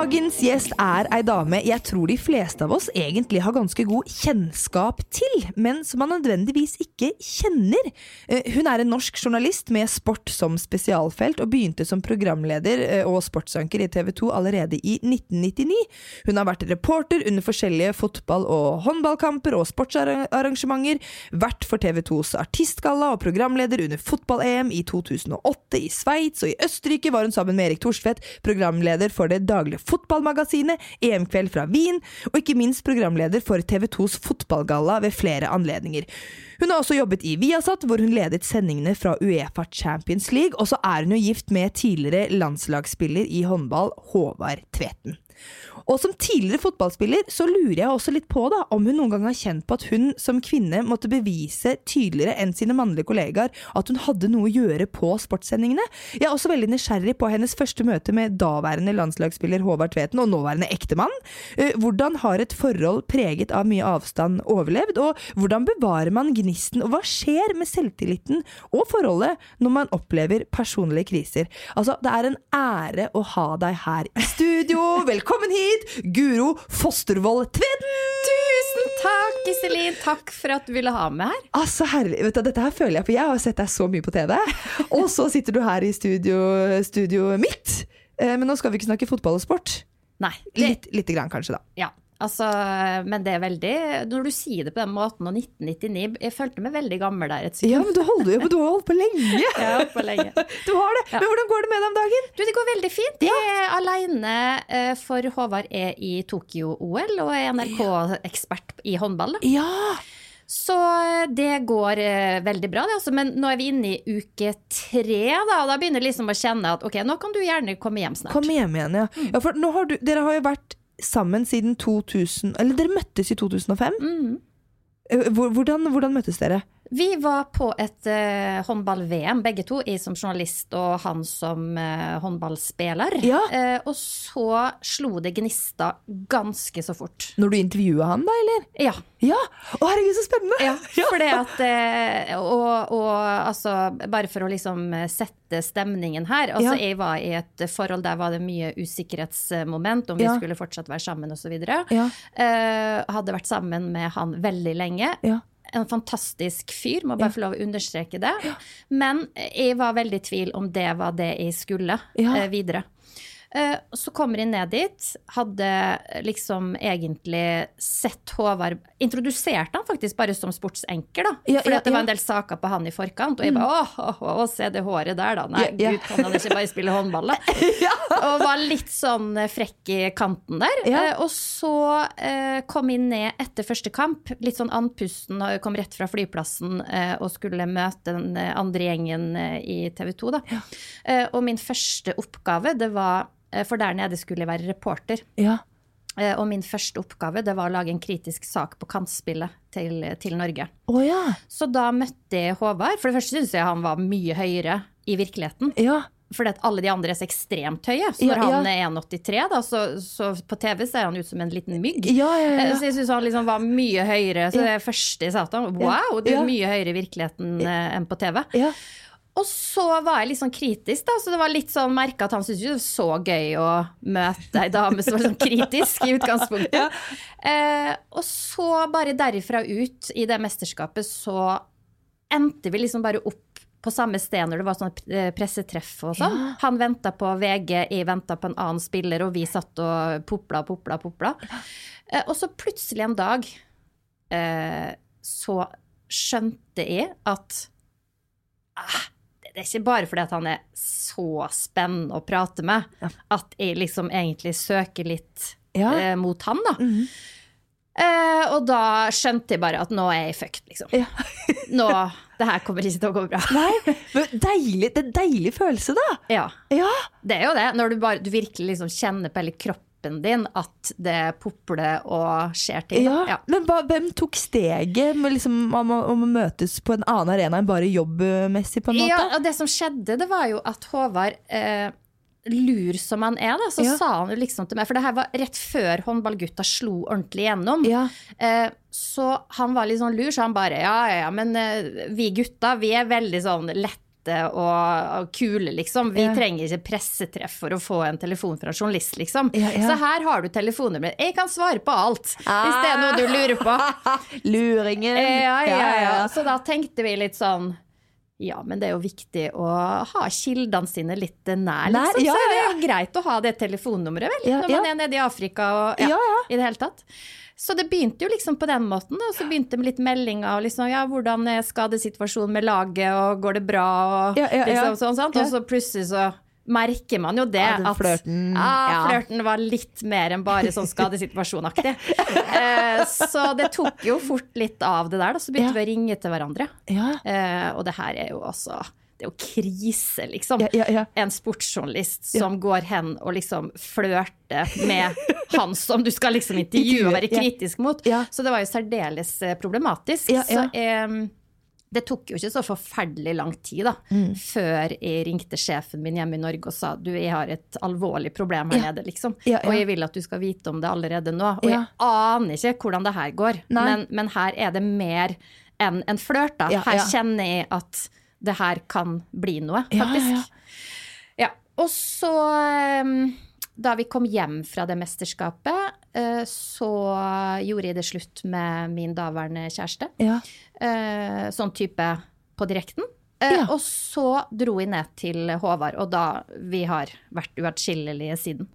Dagens gjest er ei dame jeg tror de fleste av oss egentlig har ganske god kjennskap til, men som man nødvendigvis ikke kjenner. Eh, Hun er en norsk journalist med sport som spesialfelt, og begynte som programleder eh, og sportsanker i TV 2 allerede i 1999. Hun har vært reporter under forskjellige fotball- og håndballkamper og sportsarrangementer, vært for TV 2s artistgalla og programleder under fotball-EM i 2008 i Sveits, og i Østerrike var hun sammen med Erik Thorstvedt programleder for det daglige fotballmagasinet EM-kveld fra Wien, og ikke minst programleder for TV 2s fotballgalla ved flere anledninger. Hun har også jobbet i Viasat, hvor hun ledet sendingene fra Uefa Champions League, og så er hun jo gift med tidligere landslagsspiller i håndball Håvard Tveten. Og som tidligere fotballspiller så lurer jeg også litt på da, om hun noen gang har kjent på at hun som kvinne måtte bevise tydeligere enn sine mannlige kollegaer at hun hadde noe å gjøre på sportssendingene. Jeg er også veldig nysgjerrig på hennes første møte med daværende landslagsspiller Håvard Tveten og nåværende ektemann. Eh, Hvordan har et forhold preget av mye avstand overlevd, og hvordan bevarer man gnisten, og hva skjer med selvtilliten og forholdet når man opplever personlige kriser? Altså, det er en ære å ha deg her i studio. Velkommen hit, Guro Fostervoll Tveden! Tusen takk, Iselin. Takk for at du ville ha meg her. Altså herlig, vet du, Dette her føler jeg, for jeg har sett deg så mye på TV. Og så sitter du her i studio, studioet mitt. Eh, Men nå skal vi ikke snakke fotball og sport. Nei, det, Litt, litt grann, kanskje, da. ja, altså, men det er veldig Når du sier det på den måten, og 1999 Jeg følte meg veldig gammel der et sekund. Ja, men du, holder, jo- men du har holdt på lenge! Holdt på lenge. Du har det. Ja. Men hvordan går det med deg om dagen? Du, det går veldig fint. Jeg er aleine, eh, for Håvard er i Tokyo-OL og er NRK-ekspert i håndball. da. Ja! Så eh, det går eh, veldig bra, det. Altså. Men nå er vi inne i uke tre, da, og da begynner jeg liksom å kjenne at ok, nå kan du gjerne komme hjem snart. Kom hjem igjen, ja. ja for nå har du, dere har jo vært sammen siden 2000 Eller dere møttes i 2005? Mhm. Eh, Hvordan, hvordan møttes dere? Vi var på et uh, håndball-VM, begge to. Jeg som journalist og han som uh, håndballspiller. Ja. Uh, og så slo det gnista ganske så fort. Når du intervjua han, da, eller? Ja. Ja! Å, herregud, så spennende! ja for det at eh, og, og altså, bare for å liksom eh, sette stemningen her. Altså, Ja. Jeg var i et forhold der var det mye usikkerhetsmoment, om vi skulle fortsatt være sammen osv. Ja. Eh, hadde vært sammen med han veldig lenge. Ja. En fantastisk fyr, må bare Ja. få lov å understreke det. Men jeg var veldig i tvil om det var det jeg skulle Ja. eh, videre. Eh, Så kommer jeg ned dit. Hadde liksom egentlig sett Håvard Introduserte han faktisk bare som sportsenker, da. Ja, for ja, det var ja. en del saker på han i forkant. Og jeg bare åh, åh, åh, se det håret der, da. Nei, gud, kan han ikke bare spille håndball, da? Og var litt sånn eh, frekk i kanten der. Eh, Og så eh, kom jeg ned etter første kamp, litt sånn andpusten, kom rett fra flyplassen eh, og skulle møte den eh, andre gjengen eh, i TV 2, da. Eh, og min første oppgave, det var eh, For der nede skulle jeg være reporter. Ja. Eh, Og min første oppgave det var å lage en kritisk sak på kantspillet til, til Norge. Oh, ja. Så da møtte jeg Håvard. For det første syns jeg han var mye høyere i virkeligheten. Ja. Fordi at alle de andre er så ekstremt høye. Så Ja, når han er 1,83, da, så, så på TV ser han ut som en liten mygg. Ja, ja, ja. Eh, Så jeg syns han liksom var mye høyere. Så Ja. det første jeg sa til ham, wow, du er Ja. mye høyere i virkeligheten eh, enn på TV. Ja. Og så var jeg litt sånn kritisk, da. Så det var litt sånn merka at han syntes det var så gøy å møte ei dame som var sånn kritisk i utgangspunktet. Eh, og så bare derifra ut i det mesterskapet så endte vi liksom bare opp på samme sted når det var sånn eh, pressetreff og sånn. Han venta på VG, jeg venta på en annen spiller, og vi satt og popla, popla, popla. Eh, og så plutselig en dag eh, så skjønte jeg at ah, det er ikke bare fordi at han er så spennende å prate med, at jeg liksom egentlig søker litt Ja. eh, mot han, da. Eh, og da skjønte jeg bare at nå er jeg fucked, liksom. Ja. nå, det her kommer ikke til å gå bra. Nei, deilig, det er en deilig følelse, da. Ja, Ja. det er jo det. Når du, bare, du virkelig liksom kjenner på hele kroppen din at det popler og skjer ting. ja. Ja. Men hva, hvem tok steget med liksom, om, å, om å møtes på en annen arena enn bare jobbmessig, på en måte? Ja, og det som skjedde, det var jo at Håvard, eh, lur som han er, da, så Ja. sa han liksom til meg For det her var rett før håndballgutta slo ordentlig gjennom. Ja. Eh, så han var litt sånn lur, så han bare Ja, ja, ja, men eh, vi gutta, vi er veldig sånn lette og, og kule, liksom. Vi Ja. trenger ikke pressetreff for å få en telefon fra en journalist, liksom. Ja, ja. Så her har du telefonnummeret. Jeg kan svare på alt, hvis det er noe du lurer på. Luringen. Ja, ja, ja. Så da tenkte vi litt sånn ja, men det er jo viktig å ha kildene sine litt nær, liksom. Så er det jo greit å ha det telefonnummeret, vel, når man er nede i Afrika og i det hele tatt. Så det begynte jo liksom på den måten, og Så begynte det med litt meldinger og liksom ja, hvordan er skadesituasjonen med laget, og går det bra, og Ja, ja, ja. liksom sånn, sant. Og så plutselig så merker man jo det Ja, at flørten. Ja, flørten var litt mer enn bare sånn skadesituasjonaktig. eh, så det tok jo fort litt av det der, da. Så begynte Ja. vi å ringe til hverandre. Ja. Eh, og det her er jo altså Det er jo krise, liksom. Ja, ja, ja. En sportsjournalist som går hen og liksom flørter med han som du skal liksom intervjue og være kritisk mot. Så det var jo særdeles eh, problematisk. Så um, det tok jo ikke så forferdelig lang tid da, Mm. før jeg ringte sjefen min hjemme i Norge og sa du, jeg har et alvorlig problem her Ja. nede, liksom. Ja, ja. Og jeg vil at du skal vite om det allerede nå. Og jeg aner ikke hvordan det her går, men, men her er det mer enn en flørt. da. Her kjenner jeg at det her kan bli noe, faktisk. ja, Ja, Og så, um, da vi kom hjem fra det mesterskapet, eh, så gjorde jeg det slutt med min daværende kjæreste. Ja. Eh, Sånn type på direkten. Eh, Ja. Og så dro jeg ned til Håvard, og da vi har vært uatskillelige siden.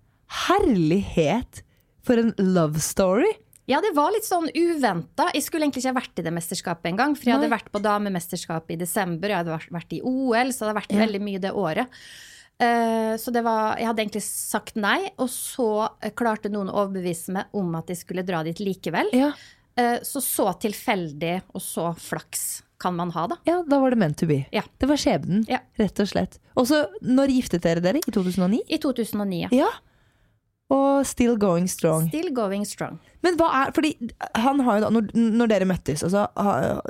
Herlighet! For en love story. Ja, det var litt sånn uventa. Jeg skulle egentlig ikke ha vært i det mesterskapet engang. For jeg hadde Nei. vært på damemesterskapet i desember, jeg hadde vært, i OL, så det hadde vært Ja. veldig mye det året. Uh, så det var Jeg hadde egentlig sagt nei, og så eh, klarte noen å overbevise meg om at jeg skulle dra dit likevel. Ja. Uh, så så tilfeldig og så flaks kan man ha, da. ja, da var det meant to be. Ja. Det var skjebnen, Ja. rett og slett. Og så, når giftet dere dere? I 2009? I 2009. ja. Ja. Og still going strong. Still going strong. Men hva er Fordi han har jo da, når, når dere møttes, altså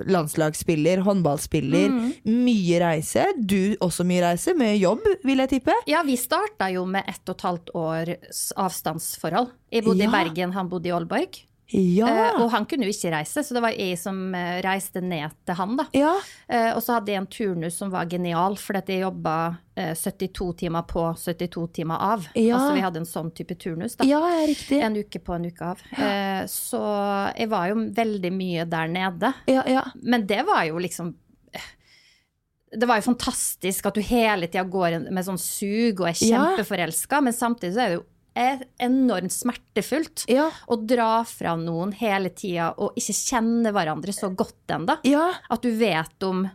landslagsspiller, håndballspiller, Mm. mye reise. Du også mye reise, med jobb, vil jeg tippe. Ja, vi starta jo med ett og et halvt års avstandsforhold. Jeg bodde Ja. i Bergen, han bodde i Aalborg. Ja. Uh, og han kunne jo ikke reise, så det var jeg som uh, reiste ned til han, da. ja. Uh, og så hadde jeg en turnus som var genial, for jeg jobba eh, 72 timer på, 72 timer av. Ja. Altså vi hadde en sånn type turnus, da. ja, riktig. En uke på, en uke av. Så jeg var jo veldig mye der nede. Ja, ja. Men det var jo liksom det var jo fantastisk at du hele tida går med sånn sug og er kjempeforelska, men samtidig så er det jo e- enormt smertefullt Ja. å dra fra noen hele tida og ikke kjenne hverandre så godt ennå. Ja. At du vet om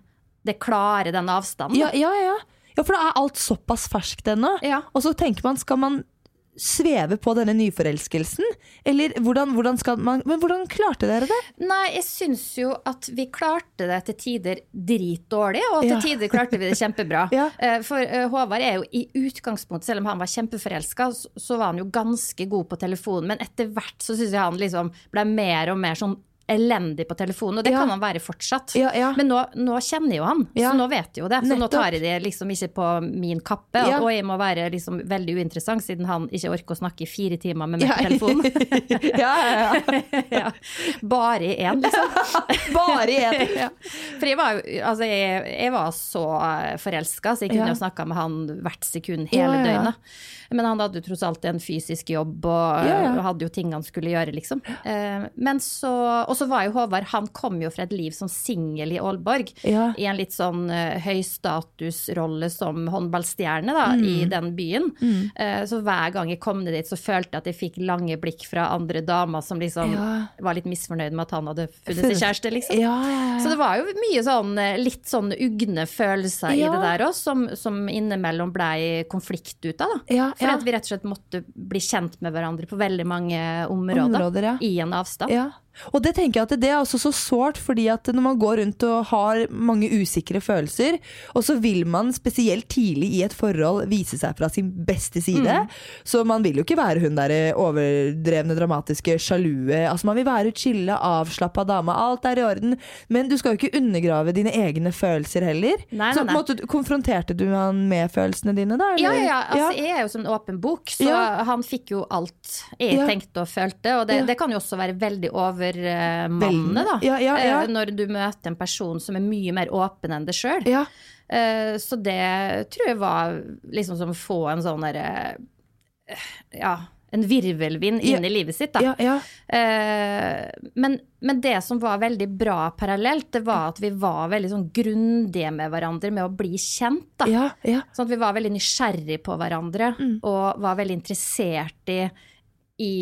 det klarer den avstanden. Ja, ja, ja. ja, for da er alt såpass ferskt ennå. Ja. Og så tenker man, skal man sveve på denne nyforelskelsen? Eller hvordan, hvordan skal man Men hvordan klarte dere det? Nei, jeg syns jo at vi klarte det til tider dritdårlig, og til Ja. tider klarte vi det kjempebra. Ja. Eh, For eh, Håvard er jo i utgangspunktet, selv om han var kjempeforelska, så var han jo ganske god på telefonen, men etter hvert så syns jeg han liksom ble mer og mer sånn elendig på telefonen, og det Ja. kan han være fortsatt. Ja, ja. Men nå, nå kjenner jo han, så nå vet jo det. Så nå tar jeg det liksom ikke på min kappe, og jeg må være liksom veldig uinteressant siden han ikke orker å snakke i fire timer med meg Ja. på telefonen. ja, ja, ja. Bare i én, liksom. Bare én. ja. For jeg var altså jeg, jeg var så forelska, så jeg kunne Ja. snakka med han hvert sekund hele døgnet. Men han hadde jo tross alt en fysisk jobb og og hadde jo ting han skulle gjøre, liksom. Eh, Men så Og så var jo Håvard Han kom jo fra et liv som singel i Aalborg. Ja. I en litt sånn uh, høystatusrolle som håndballstjerne da, Mm. i den byen. Eh, Så hver gang jeg kom ned dit, så følte jeg at jeg fikk lange blikk fra andre damer som liksom Ja. var litt misfornøyd med at han hadde funnet seg kjæreste, liksom. Ja. Så det var jo mye sånn eh, litt sånn ugne følelser i det der òg, som, som innimellom blei konflikt ut av, da. Ja, For at vi rett og slett måtte bli kjent med hverandre på veldig mange områder. Områder. I en avstand. Ja. Og det tenker jeg at det er også så sårt, fordi at når man går rundt og har mange usikre følelser, og så vil man spesielt tidlig i et forhold vise seg fra sin beste side, Mm. så man vil jo ikke være hun der overdrevne, dramatiske, sjalue. Altså Man vil være chille, avslappa dame, alt er i orden, men du skal jo ikke undergrave dine egne følelser heller. Nei, så nei, nei. på en måte, konfronterte du han med følelsene dine, da? Ja, eller? ja, ja. Altså, jeg er jo som en åpen bok, så Ja. han fikk jo alt jeg Ja. tenkte og følte. Og det, Ja. det kan jo også være veldig overmannende, mannene, da. Ja, ja, ja. Uh, Når du møter en person som er mye mer åpen enn deg sjøl. Ja. Så det tror jeg var liksom som å få en sånn derre Ja, en virvelvind inn i livet sitt, da. Ja, ja. Eh, men, men det som var veldig bra parallelt, det var at vi var veldig sånn grundige med hverandre med å bli kjent, da. ja, ja. Sånn at vi var veldig nysgjerrig på hverandre, Mm. og var veldig interessert i, i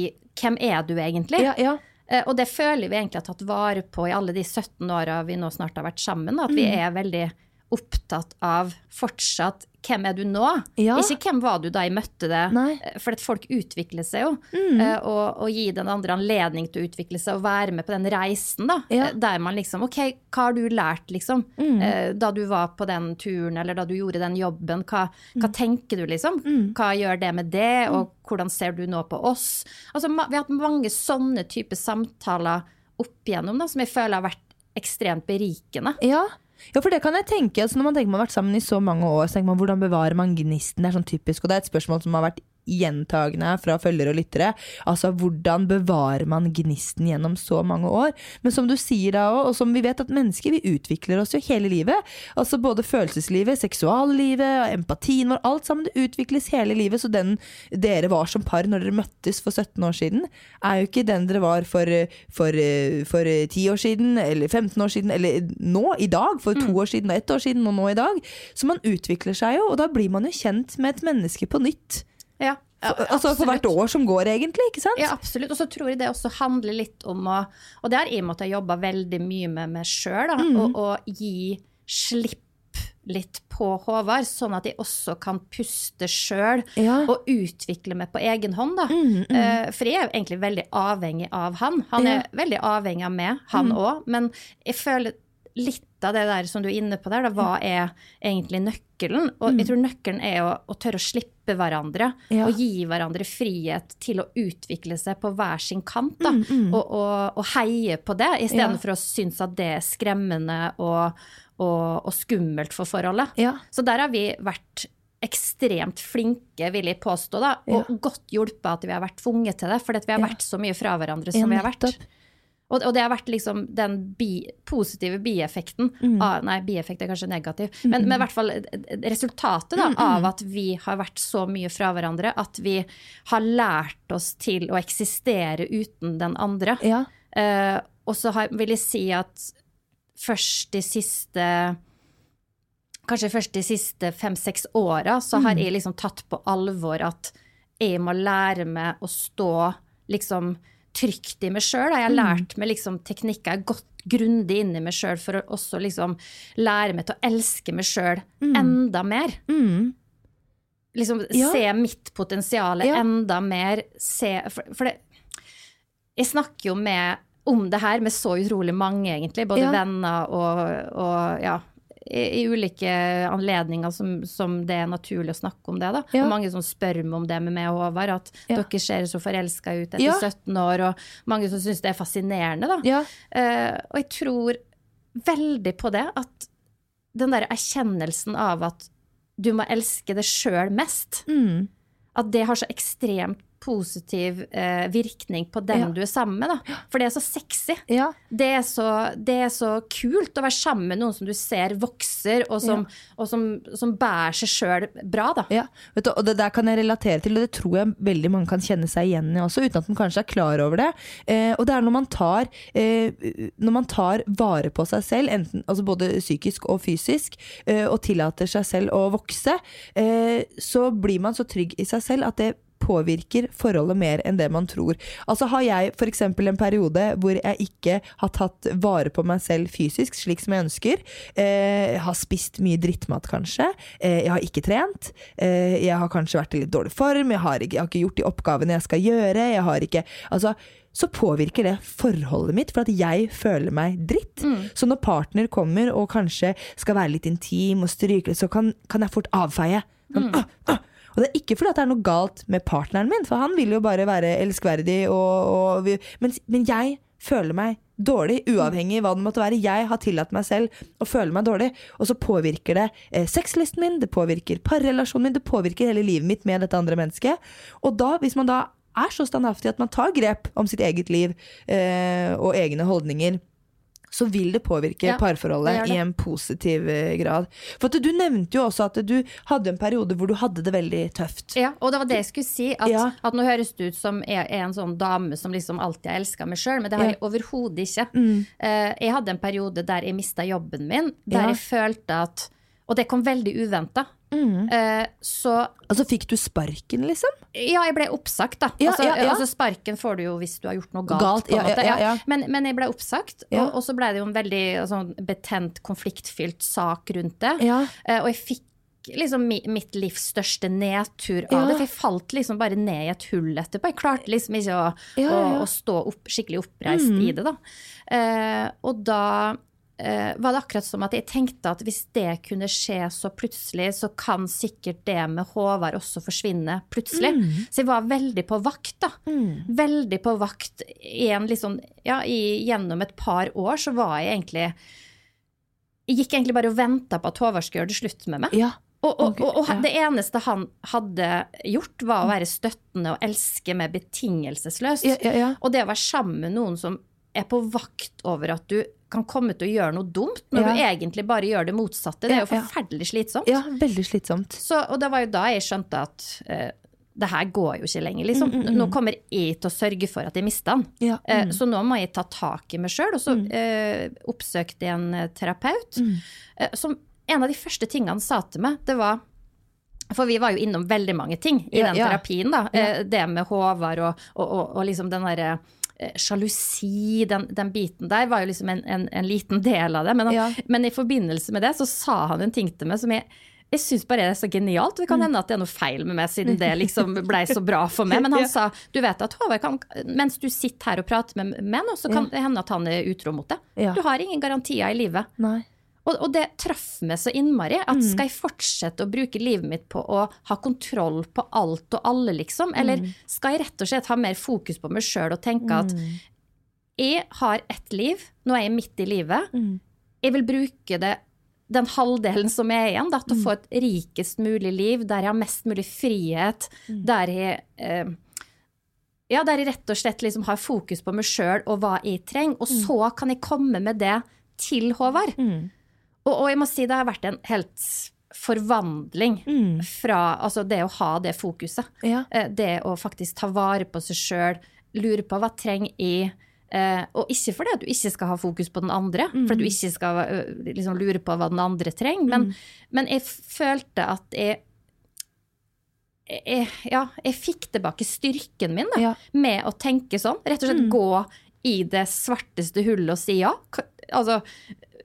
hvem er du egentlig? ja, ja. Eh, Og det føler vi egentlig har tatt vare på i alle de 17 åra vi nå snart har vært sammen. At vi Mm. er veldig opptatt av fortsatt hvem er du nå? Ja. Ikke hvem var du da jeg møtte? Nei. Eh, For at folk utvikler seg jo. Mm. eh, Og, og gi den andre anledning til å utvikle seg og være med på den reisen, da. Ja. Eh, Der man liksom OK, hva har du lært, liksom? Mm. Da du var på den turen, eller da du gjorde den jobben. Hva, Mm. hva tenker du, liksom? Hva gjør det med det, og hvordan ser du nå på oss? Altså, vi har hatt mange sånne typer samtaler opp igjennom, da, som jeg føler har vært ekstremt berikende. Ja. Ja, for det kan jeg tenke. Altså når man tenker man har vært sammen i så mange år, så tenker man hvordan bevarer man gnisten? Det er sånn typisk, og det er et spørsmål som har vært gjentagende fra følgere og lyttere. Altså hvordan bevarer man gnisten gjennom så mange år? Men som du sier da òg, og som vi vet at mennesker, vi utvikler oss jo hele livet. Altså både følelseslivet, seksuallivet, empatien vår, alt sammen. Det utvikles hele livet. Så den dere var som par når dere møttes for 17 år siden, er jo ikke den dere var for, for, for 10 år siden, eller 15 år siden, eller nå, i dag. For to år siden og ett år siden, og nå i dag. Så man utvikler seg jo, og da blir man jo kjent med et menneske på nytt. Ja, ja, altså for hvert år som går, egentlig. ikke sant? Ja, absolutt. Og så tror jeg det også handler litt om å Og det har jeg måttet jobbe veldig mye med meg sjøl, Mm. og gi slipp litt på Håvard, sånn at jeg også kan puste sjøl Ja. Mm, og utvikle meg på egen hånd. Da. Eh, For jeg er egentlig veldig avhengig av han. Han er. Mm. veldig avhengig av meg, han òg. Men jeg føler litt av det der som du er inne på der, da, hva er egentlig nøkkelen? Og jeg tror nøkkelen er å, å tørre å slippe hverandre, Mm. Ja. og gi hverandre frihet til å utvikle seg på hver sin kant, da. Og, og, og heie på det, istedenfor Ja. For å synes at det er skremmende og, og, og skummelt for forholdet. Ja. Så der har vi vært ekstremt flinke, vil jeg påstå, da, og godt hjulpet at vi har vært tvunget til det, fordi vi har Ja. vært så mye fra hverandre Ja, som vi har vært. Og, og det har vært liksom den bi, positive bieffekten Mm. av Nei, bieffekt er kanskje negativ, men, men i hvert fall resultatet da, Mm, av at vi har vært så mye fra hverandre at vi har lært oss til å eksistere uten den andre. Ja. Uh, og så har, vil jeg si at først de siste Kanskje først de siste fem-seks åra så har jeg liksom tatt på alvor at jeg må lære meg å stå liksom trygt i meg sjøl. Jeg har lært meg liksom teknikker, jeg har gått grundig inn i meg sjøl for å også liksom lære meg til å elske meg sjøl enda mer. Mm. Liksom Ja. se mitt potensial Ja. enda mer. Se For, for det Jeg snakker jo med om det her med så utrolig mange, egentlig. Både Ja. venner og, og ja, i, i ulike anledninger som, som, det er naturlig å snakke om det. da. Ja. Og mange som spør meg om det med meg og Håvard, at Ja. dere ser så forelska ut etter Ja. 17 år, og mange som syns det er fascinerende. da. Ja. Eh, og jeg tror veldig på det, at den der erkjennelsen av at du må elske deg sjøl mest, Mm. at det har så ekstremt positiv eh, virkning på den Ja. du er sammen med. da. For det er så sexy. Ja. Det er, så, det er så kult å være sammen med noen som du ser vokser, og som, og som, som bærer seg sjøl bra, da. Ja, vet du, og det der kan jeg relatere til, og det tror jeg veldig mange kan kjenne seg igjen i også, uten at de kanskje er klar over det. Eh, og det er når man tar, eh, når man tar vare på seg selv, enten, altså både psykisk og fysisk, eh, og tillater seg selv å vokse, eh, så blir man så trygg i seg selv at det påvirker forholdet mer enn det man tror. Altså Har jeg f.eks. en periode hvor jeg ikke har tatt vare på meg selv fysisk, slik som jeg ønsker, eh, har spist mye drittmat kanskje, eh, jeg har ikke trent, eh, jeg har kanskje vært i litt dårlig form, jeg har ikke, jeg har ikke gjort de oppgavene jeg skal gjøre, jeg har ikke Altså så påvirker det forholdet mitt, for at jeg føler meg dritt. Så når partner kommer og kanskje skal være litt intim og stryke så kan, kan jeg fort avfeie. Sånn, «Åh, åh». Og det er ikke fordi det er noe galt med partneren min, for han vil jo bare være elskverdig, og, og men, men jeg føler meg dårlig, uavhengig hva det måtte være. Jeg har tillatt meg selv å føle meg dårlig, og så påvirker det eh, sexlysten min, det påvirker parrelasjonen min, det påvirker hele livet mitt med dette andre mennesket. Og da, hvis man da er så standhaftig at man tar grep om sitt eget liv eh, og egne holdninger, så vil det påvirke Ja, parforholdet det det. i en positiv eh, grad. For du nevnte jo også at du hadde en periode hvor du hadde det veldig tøft. Ja, og det var det jeg skulle si. At, Ja. at nå høres det ut som jeg er en sånn dame som liksom alltid har elska meg sjøl, men det har Ja. jeg overhodet ikke. Eh, jeg hadde en periode der jeg mista jobben min, der jeg følte at Og det kom veldig uventa. Eh, så Altså fikk du sparken, liksom? ja, jeg ble oppsagt, da. Ja, altså, ja, ja. altså Sparken får du jo hvis du har gjort noe galt. Galt. Men, men jeg ble oppsagt, og, og så ble det jo en veldig altså, betent, konfliktfylt sak rundt det. Ja. Eh, og jeg fikk liksom mitt livs største nedtur av Ja. det. For jeg falt liksom bare ned i et hull etterpå. Jeg klarte liksom ikke å, Ja, ja, å, å stå opp, skikkelig oppreist i det, da. Eh, og da var det akkurat som at jeg tenkte at hvis det kunne skje så plutselig, så kan sikkert det med Håvard også forsvinne plutselig. Så jeg var veldig på vakt, da. Veldig på vakt en liksom Ja, i, gjennom et par år så var jeg egentlig Jeg gikk egentlig bare og venta på at Håvard skulle gjøre det slutt med meg. Ja. Og, og, og, og det eneste han hadde gjort, var å være støttende og elske meg betingelsesløst. Ja, ja, ja. Og det å være sammen med noen som er på vakt over at du kan komme til å gjøre noe dumt, når Ja. du egentlig bare gjør det motsatte, det er jo forferdelig slitsomt. ja, veldig slitsomt. Så, og det var jo da jeg skjønte at uh, det her går jo ikke lenger, liksom. Nå kommer jeg til å sørge for at jeg mister han. Mm, Ja, mm. Eh, så nå må jeg ta tak i meg sjøl. Og så eh, oppsøkte jeg en eh, terapeut. Mm. Eh, som en av de første tingene han sa til meg, det var For vi var jo innom veldig mange ting i Ja, den terapien. da. Eh, det med Håvard og, og, og, og liksom den derre Sjalusi, den, den biten der, var jo liksom en, en, en liten del av det. Men, han, Ja. men i forbindelse med det så sa han en ting til meg som jeg jeg syns bare det er så genialt. Det Mm. kan hende at det er noe feil med meg, siden det liksom blei så bra for meg. Men han Ja. sa du vet at Håvard kan, mens du sitter her og prater med meg nå, så kan det hende at han er utro mot deg. Ja. Du har ingen garantier i livet. Nei. Og, og det traff meg så innmari. Mm. At skal jeg fortsette å bruke livet mitt på å ha kontroll på alt og alle, liksom? Eller Mm. skal jeg rett og slett ha mer fokus på meg sjøl og tenke at Mm. jeg har ett liv, nå er jeg midt i livet. Mm. Jeg vil bruke det den halvdelen som er igjen, da, til Mm. å få et rikest mulig liv, der jeg har mest mulig frihet, Mm. der jeg eh, ja, der jeg rett og slett liksom har fokus på meg sjøl og hva jeg trenger. Og Mm. så kan jeg komme med det til Håvard. Og, og jeg må si det har vært en helt forvandling fra altså det å ha det fokuset. Ja. Eh, Det å faktisk ta vare på seg sjøl, lure på hva trenger jeg. Eh, og ikke fordi at du ikke skal ha fokus på den andre, for at du ikke skal eh, liksom lure på hva den andre trenger, men, men jeg følte at jeg jeg, ja, jeg fikk tilbake styrken min da, Ja. med å tenke sånn. Rett og slett gå i det svarteste hullet og si ja. Altså,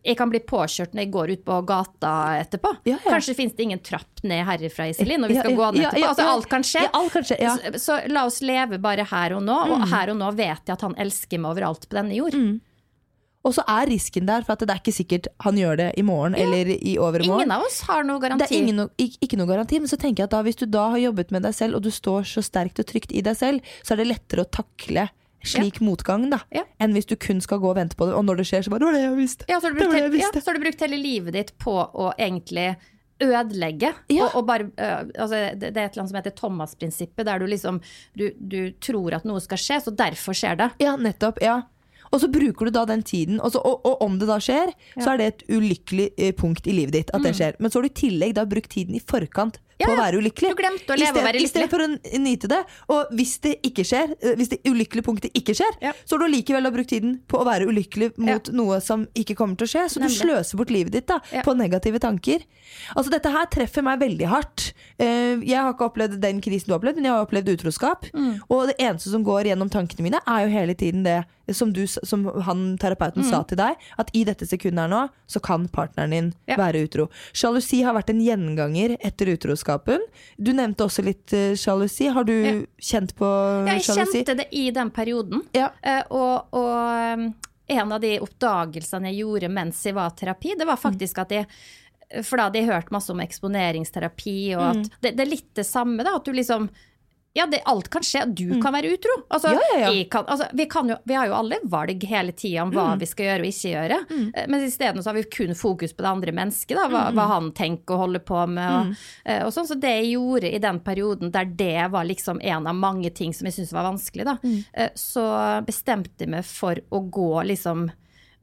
jeg kan bli påkjørt når jeg går ut på gata etterpå. Ja, ja. Kanskje finnes det ingen trapp ned herifra, Iselin, når vi skal Ja, gå ned ja, etterpå. ja, Altså, alt kan skje. Ja, alt kan skje, ja. Så, så la oss leve bare her og nå, og her og nå vet jeg at han elsker meg overalt på denne jord. Og så er risken der, for det er ikke sikkert han gjør det i morgen eller i overmorgen. Ingen av oss har noe Det er ingen, ikke noe garanti, men så tenker jeg at da, hvis du da har jobbet med deg selv, og du står så sterkt og trygt i deg selv, så er det lettere å takle slik motgang da, Ja. enn hvis du kun skal gå og vente på det, og når det skjer, så bare Det var det jeg visste. Ja, så har du brukt, hele- ja, har du brukt hele livet ditt på å egentlig ødelegge. Ja. Og, og bare, uh, altså, det, det er et eller annet som heter Thomas-prinsippet, der du liksom du, du tror at noe skal skje, så derfor skjer det. Ja, nettopp. ja og så bruker du da den tiden, og, så, og, og om det da skjer, så er det et ulykkelig eh, punkt i livet ditt. at det skjer. Men så har du i tillegg da brukt tiden i forkant på Mm. Ja, å være ulykkelig. Du glemte å leve og være I stedet lykkelig. for å nyte det. Og hvis det ikke skjer, eh, hvis det ulykkelige punktet ikke skjer, Ja. så har du likevel brukt tiden på å være ulykkelig mot noe som ikke kommer til å skje. Så du sløser bort livet ditt da, Ja. på negative tanker. Altså Dette her treffer meg veldig hardt. Eh, Jeg har ikke opplevd den krisen du har opplevd, men jeg har opplevd utroskap. Mm. Og det eneste som går gjennom tankene mine, er jo hele tiden det som, du, som han terapeuten sa til deg, at i dette sekundet her nå, så kan partneren din Mm. Ja. være utro. Sjalusi har vært en gjenganger etter utroskapen. Du nevnte også litt uh, sjalusi. Har du Ja. kjent på Jeg sjalusi? kjente det i den perioden. Ja. Eh, og, og en av de oppdagelsene jeg gjorde mens jeg var terapi, det var faktisk at jeg For da hadde jeg hørt masse om eksponeringsterapi, og Mm. at det, det er litt det samme, da. At du liksom ja, det, alt kan skje. Du kan være utro. Altså, Mm. Ja, ja, ja. Kan, altså, vi, kan jo, vi har jo alle valg hele tida om Mm. hva vi skal gjøre og ikke gjøre. Mm. Men isteden så har vi kun fokus på det andre mennesket, da, hva, Mm. hva han tenker og holder på med. Og, eh, og sånn, Så det jeg gjorde i den perioden der det var liksom en av mange ting som jeg syntes var vanskelig, da, Mm. eh, så bestemte jeg meg for å gå liksom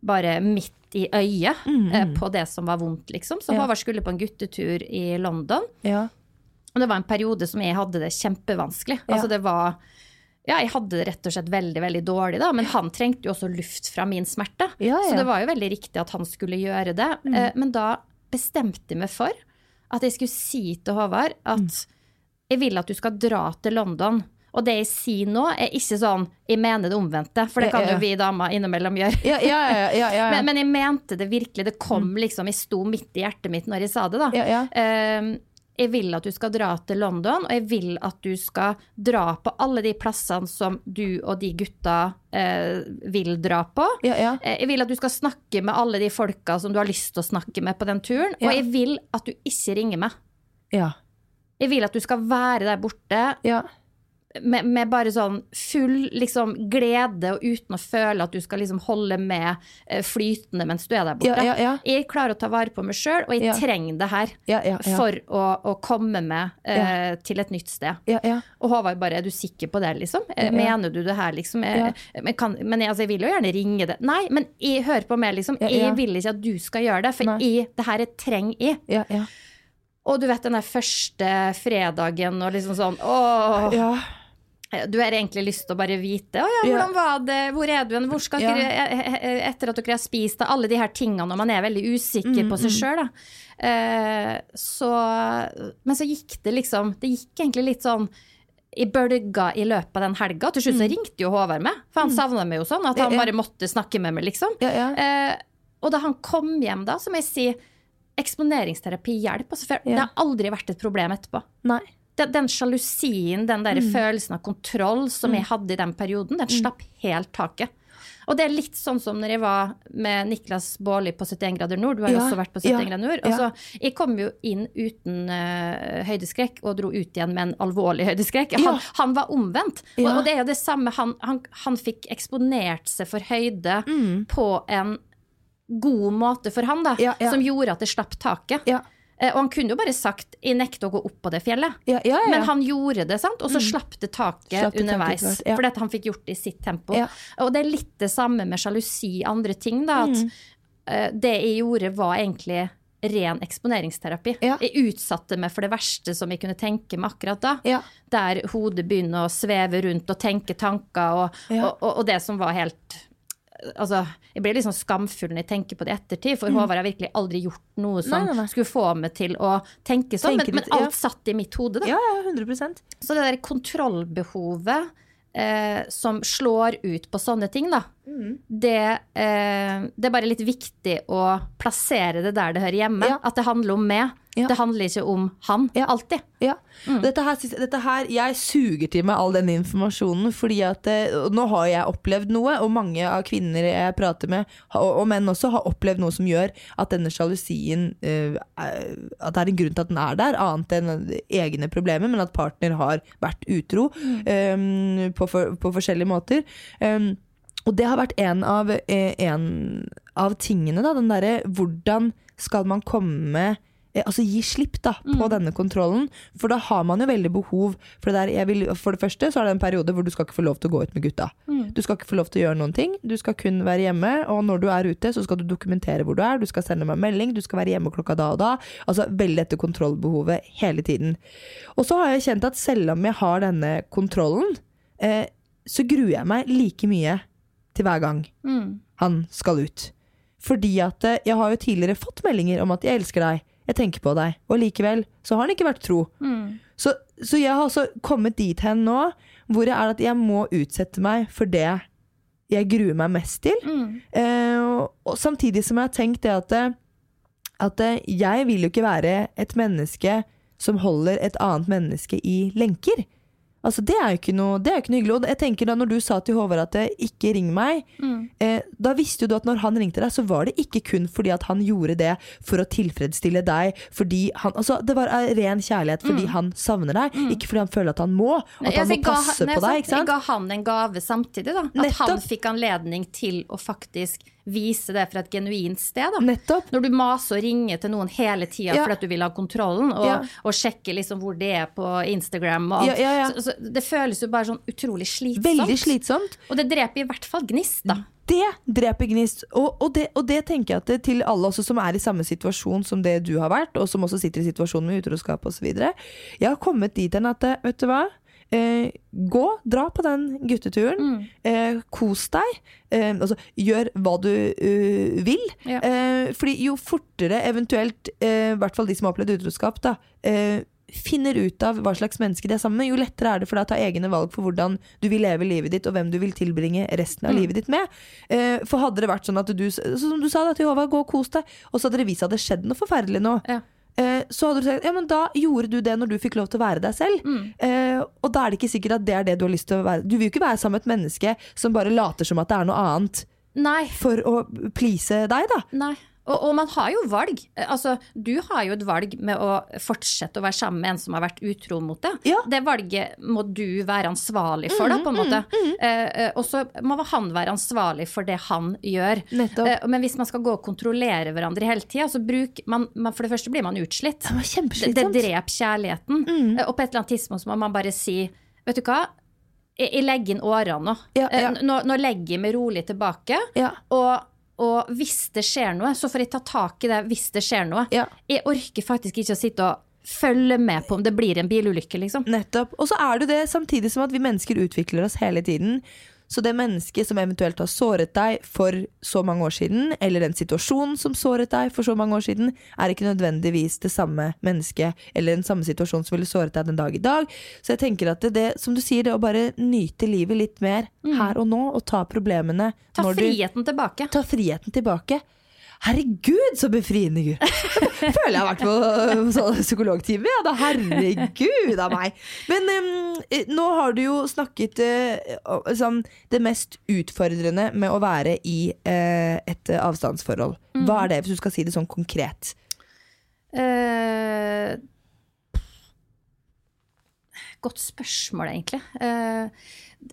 bare midt i øyet eh, på det som var vondt, liksom. Så Mm. Håvard skulle på en guttetur i London. Ja. Og det var en periode som jeg hadde det kjempevanskelig. Ja. Altså det var Ja, jeg hadde det rett og slett veldig, veldig dårlig, da. Men han trengte jo også luft fra min smerte. Ja, ja. Så det var jo veldig riktig at han skulle gjøre det. Eh, Men da bestemte jeg meg for at jeg skulle si til Håvard at jeg vil at du skal dra til London. Og det jeg sier nå, er ikke sånn 'jeg mener det omvendte', for det kan jo vi damer innimellom gjøre. Ja, ja, ja, ja, ja, ja. Men, men jeg mente det virkelig. Det kom liksom, jeg sto midt i hjertet mitt når jeg sa det, da. Ja, ja. Eh, jeg vil at du skal dra til London, og jeg vil at du skal dra på alle de plassene som du og de gutta eh, vil dra på. Ja, ja. Eh, Jeg vil at du skal snakke med alle de folka som du har lyst til å snakke med på den turen. Ja. Og jeg vil at du ikke ringer meg. ja. Jeg vil at du skal være der borte ja. Med, med bare sånn full liksom, glede, og uten å føle at du skal liksom holde med eh, flytende mens du er der borte. Ja, ja, ja. Jeg klarer å ta vare på meg sjøl, og jeg trenger det her for å, å komme meg eh, til et nytt sted. Ja, ja. Og Håvard bare, er du sikker på det, liksom? Eh. Mener du det her, liksom? Eh, Men, kan, men jeg, altså, jeg vil jo gjerne ringe det. Nei, men jeg, hører på meg, liksom. Jeg vil ikke at du skal gjøre det, for jeg, det her er trenger jeg. Ja, ja. Og du vet den der første fredagen og liksom sånn åh, ja. Du har egentlig lyst til å bare vite ja, Ja. hvordan var det, hvor er du hen, hvor skal dere eh, eh, Etter at dere har spist, alle de her tingene og man er veldig usikker Mm, på seg sjøl, da. Eh, så Men så gikk det liksom Det gikk egentlig litt sånn i bølga i løpet av den helga. Til slutt så ringte jo Håvard meg, for han savna meg jo sånn. At han Mm. Ja, ja. bare måtte snakke med meg, liksom. Ja, ja. Eh, og da han kom hjem, da, så må jeg si eksponeringsterapi hjelper. Altså, for Ja. Det har aldri vært et problem etterpå. Nei. Den, den sjalusien, den der Mm. følelsen av kontroll som jeg hadde i den perioden, den slapp helt taket. Og det er litt sånn som når jeg var med Niklas Baarli på 71 grader nord. Du har jo Ja, også vært på ja, 71 grader nord. ja. Altså, jeg kom jo inn uten uh, høydeskrekk og dro ut igjen med en alvorlig høydeskrekk. Han, Ja. han var omvendt. Og, Ja. og det er jo det samme. Han, han, han fikk eksponert seg for høyde Mm. på en god måte for han, da. Ja, ja. Som gjorde at det slapp taket. Eh, og han kunne jo bare sagt 'jeg nekter å gå opp på det fjellet'. Ja, ja, ja. Men han gjorde det, sant? og så slapp det taket Slapp det underveis. Taket. Fordi han fikk gjort det i sitt tempo. Og det er litt det samme med sjalusi, og andre ting. da, At Mm. uh, det jeg gjorde, var egentlig ren eksponeringsterapi. Ja. Jeg utsatte meg for det verste som jeg kunne tenke meg akkurat da. Ja. Der hodet begynner å sveve rundt og tenke tanker, og, Ja. og, og, og det som var helt Altså, jeg blir litt sånn skamfull når jeg tenker på det i ettertid, for Håvard har virkelig aldri gjort noe som Mm. Nei, nei, nei. skulle få meg til å tenke sånn, Tenke men, men alt ja. satt i mitt hode, da. ja, ja, 100 Så det der kontrollbehovet eh, som slår ut på sånne ting, da, Mm. det, eh, det er bare litt viktig å plassere det der det hører hjemme. Ja. At det handler om meg. Ja. Det handler ikke om han. Ja. Alltid. Ja. Dette, her, dette her Jeg suger til meg all den informasjonen, fordi at eh, nå har jeg opplevd noe, og mange av kvinner jeg prater med, og, menn også, har opplevd noe som gjør at denne sjalusien eh, At det er en grunn til at den er der, annet enn egne problemer, men at partner har vært utro eh, på, for, på forskjellige måter. Um, og det har vært en av, eh, en av tingene, da. Den derre hvordan skal man komme eh, Altså gi slipp da på denne kontrollen. For da har man jo veldig behov for det der. Jeg vil, for det første så er det en periode hvor du skal ikke få lov til å gå ut med gutta. Du skal ikke få lov til å gjøre noen ting. Du skal kun være hjemme, og når du er ute, så skal du dokumentere hvor du er. Du skal sende meg melding, du skal være hjemme klokka da og da. Altså veldig etter kontrollbehovet hele tiden. Og så har jeg kjent at selv om jeg har denne kontrollen, eh, så gruer jeg meg like mye til hver gang han skal ut. Fordi at eh, jeg har jo tidligere fått meldinger om at jeg elsker deg, jeg tenker på deg, og likevel så har han ikke vært tro. Så, så jeg har også kommet dit hen nå hvor jeg er at jeg må utsette meg for det jeg gruer meg mest til. Eh, og, og samtidig som jeg har tenkt det at, eh, at eh, jeg vil jo ikke være et menneske som holder et annet menneske i lenker. Altså Det er jo ikke noe, det er ikke noe hyggelig. Og jeg tenker da når du sa til Håvard at eh, ikke ring meg, eh, da visste jo du at når han ringte deg, så var det ikke kun fordi at han gjorde det for å tilfredsstille deg. Fordi han, altså Det var ren kjærlighet fordi han savner deg, ikke fordi han føler at han må. At Jeg- han må passe ga- på deg. ikke sant? Jeg ga han en gave samtidig, da. At han fikk anledning til å faktisk vise det fra et genuint sted. Da. Nettopp. Når du maser og ringer til noen hele tida Ja. fordi at du vil ha kontrollen, og, Ja. og sjekker liksom hvor det er på Instagram og alt. Ja. Så, så det føles jo bare sånn utrolig slitsomt. Veldig slitsomt. Og det dreper i hvert fall gnist, da. Det dreper gnist. Og, og, det, og det tenker jeg at det til alle også som er i samme situasjon som det du har vært, og som også sitter i situasjonen med utroskap osv. Jeg har kommet dit hen at eh, vet du hva? Eh, gå, dra på den gutteturen. Eh, kos deg. Eh, altså, gjør hva du uh, vil. Ja. Eh, fordi jo fortere eventuelt, eh, i hvert fall de som har opplevd utroskap, da, eh, finner ut av hva slags menneske de er sammen med, jo lettere er det for deg å ta egne valg for hvordan du vil leve livet ditt, og hvem du vil tilbringe resten av livet ditt med. Eh, for hadde det vært sånn at du, som du sa da til Håvard, gå og kos deg, og så hadde det vist seg at det skjedde noe forferdelig nå, Ja. Eh, så hadde du sagt ja, men da gjorde du det når du fikk lov til å være deg selv. Eh, og da er det ikke sikkert at det er det du har lyst til å være. Du vil jo ikke være sammen med et menneske som bare later som at det er noe annet Nei. for å please deg, da. Nei. Og, og man har jo valg. Eh, Altså, du har jo et valg med å fortsette å være sammen med en som har vært utro mot deg. Ja. Det valget må du være ansvarlig for, da, på en måte. Eh, eh, og så må han være ansvarlig for det han gjør. Eh, men hvis man skal gå og kontrollere hverandre hele tida, så bruk man, man For det første blir man utslitt. Det Det, det dreper kjærligheten. Eh, Og på et eller annet tidspunkt må man bare si Vet du hva, jeg, legger inn årene nå. Ja, ja. Eh, Nå, nå legger jeg meg rolig tilbake. Ja. Og, og hvis det skjer noe, så får jeg ta tak i det hvis det skjer noe. Ja. Jeg orker faktisk ikke å sitte og følge med på om det blir en bilulykke, liksom. Nettopp. Og så er det det samtidig som at vi mennesker utvikler oss hele tiden. Så det mennesket som eventuelt har såret deg for så mange år siden, eller den situasjonen som såret deg for så mange år siden, er ikke nødvendigvis det samme mennesket eller den samme situasjonen som ville såret deg den dag i dag. Så jeg tenker at det, det som du sier, det å bare nyte livet litt mer her og nå, og ta problemene Ta når du friheten tilbake. Ta friheten tilbake. Herregud, så befriende, Gud! Føler jeg har vært på sånn psykologtime. Ja, da, herregud av meg. Men eh, nå har du jo snakket uh, liksom, det mest utfordrende med å være i uh, et avstandsforhold. Hva er det, hvis du skal si det sånn konkret? Uh, godt spørsmål, egentlig.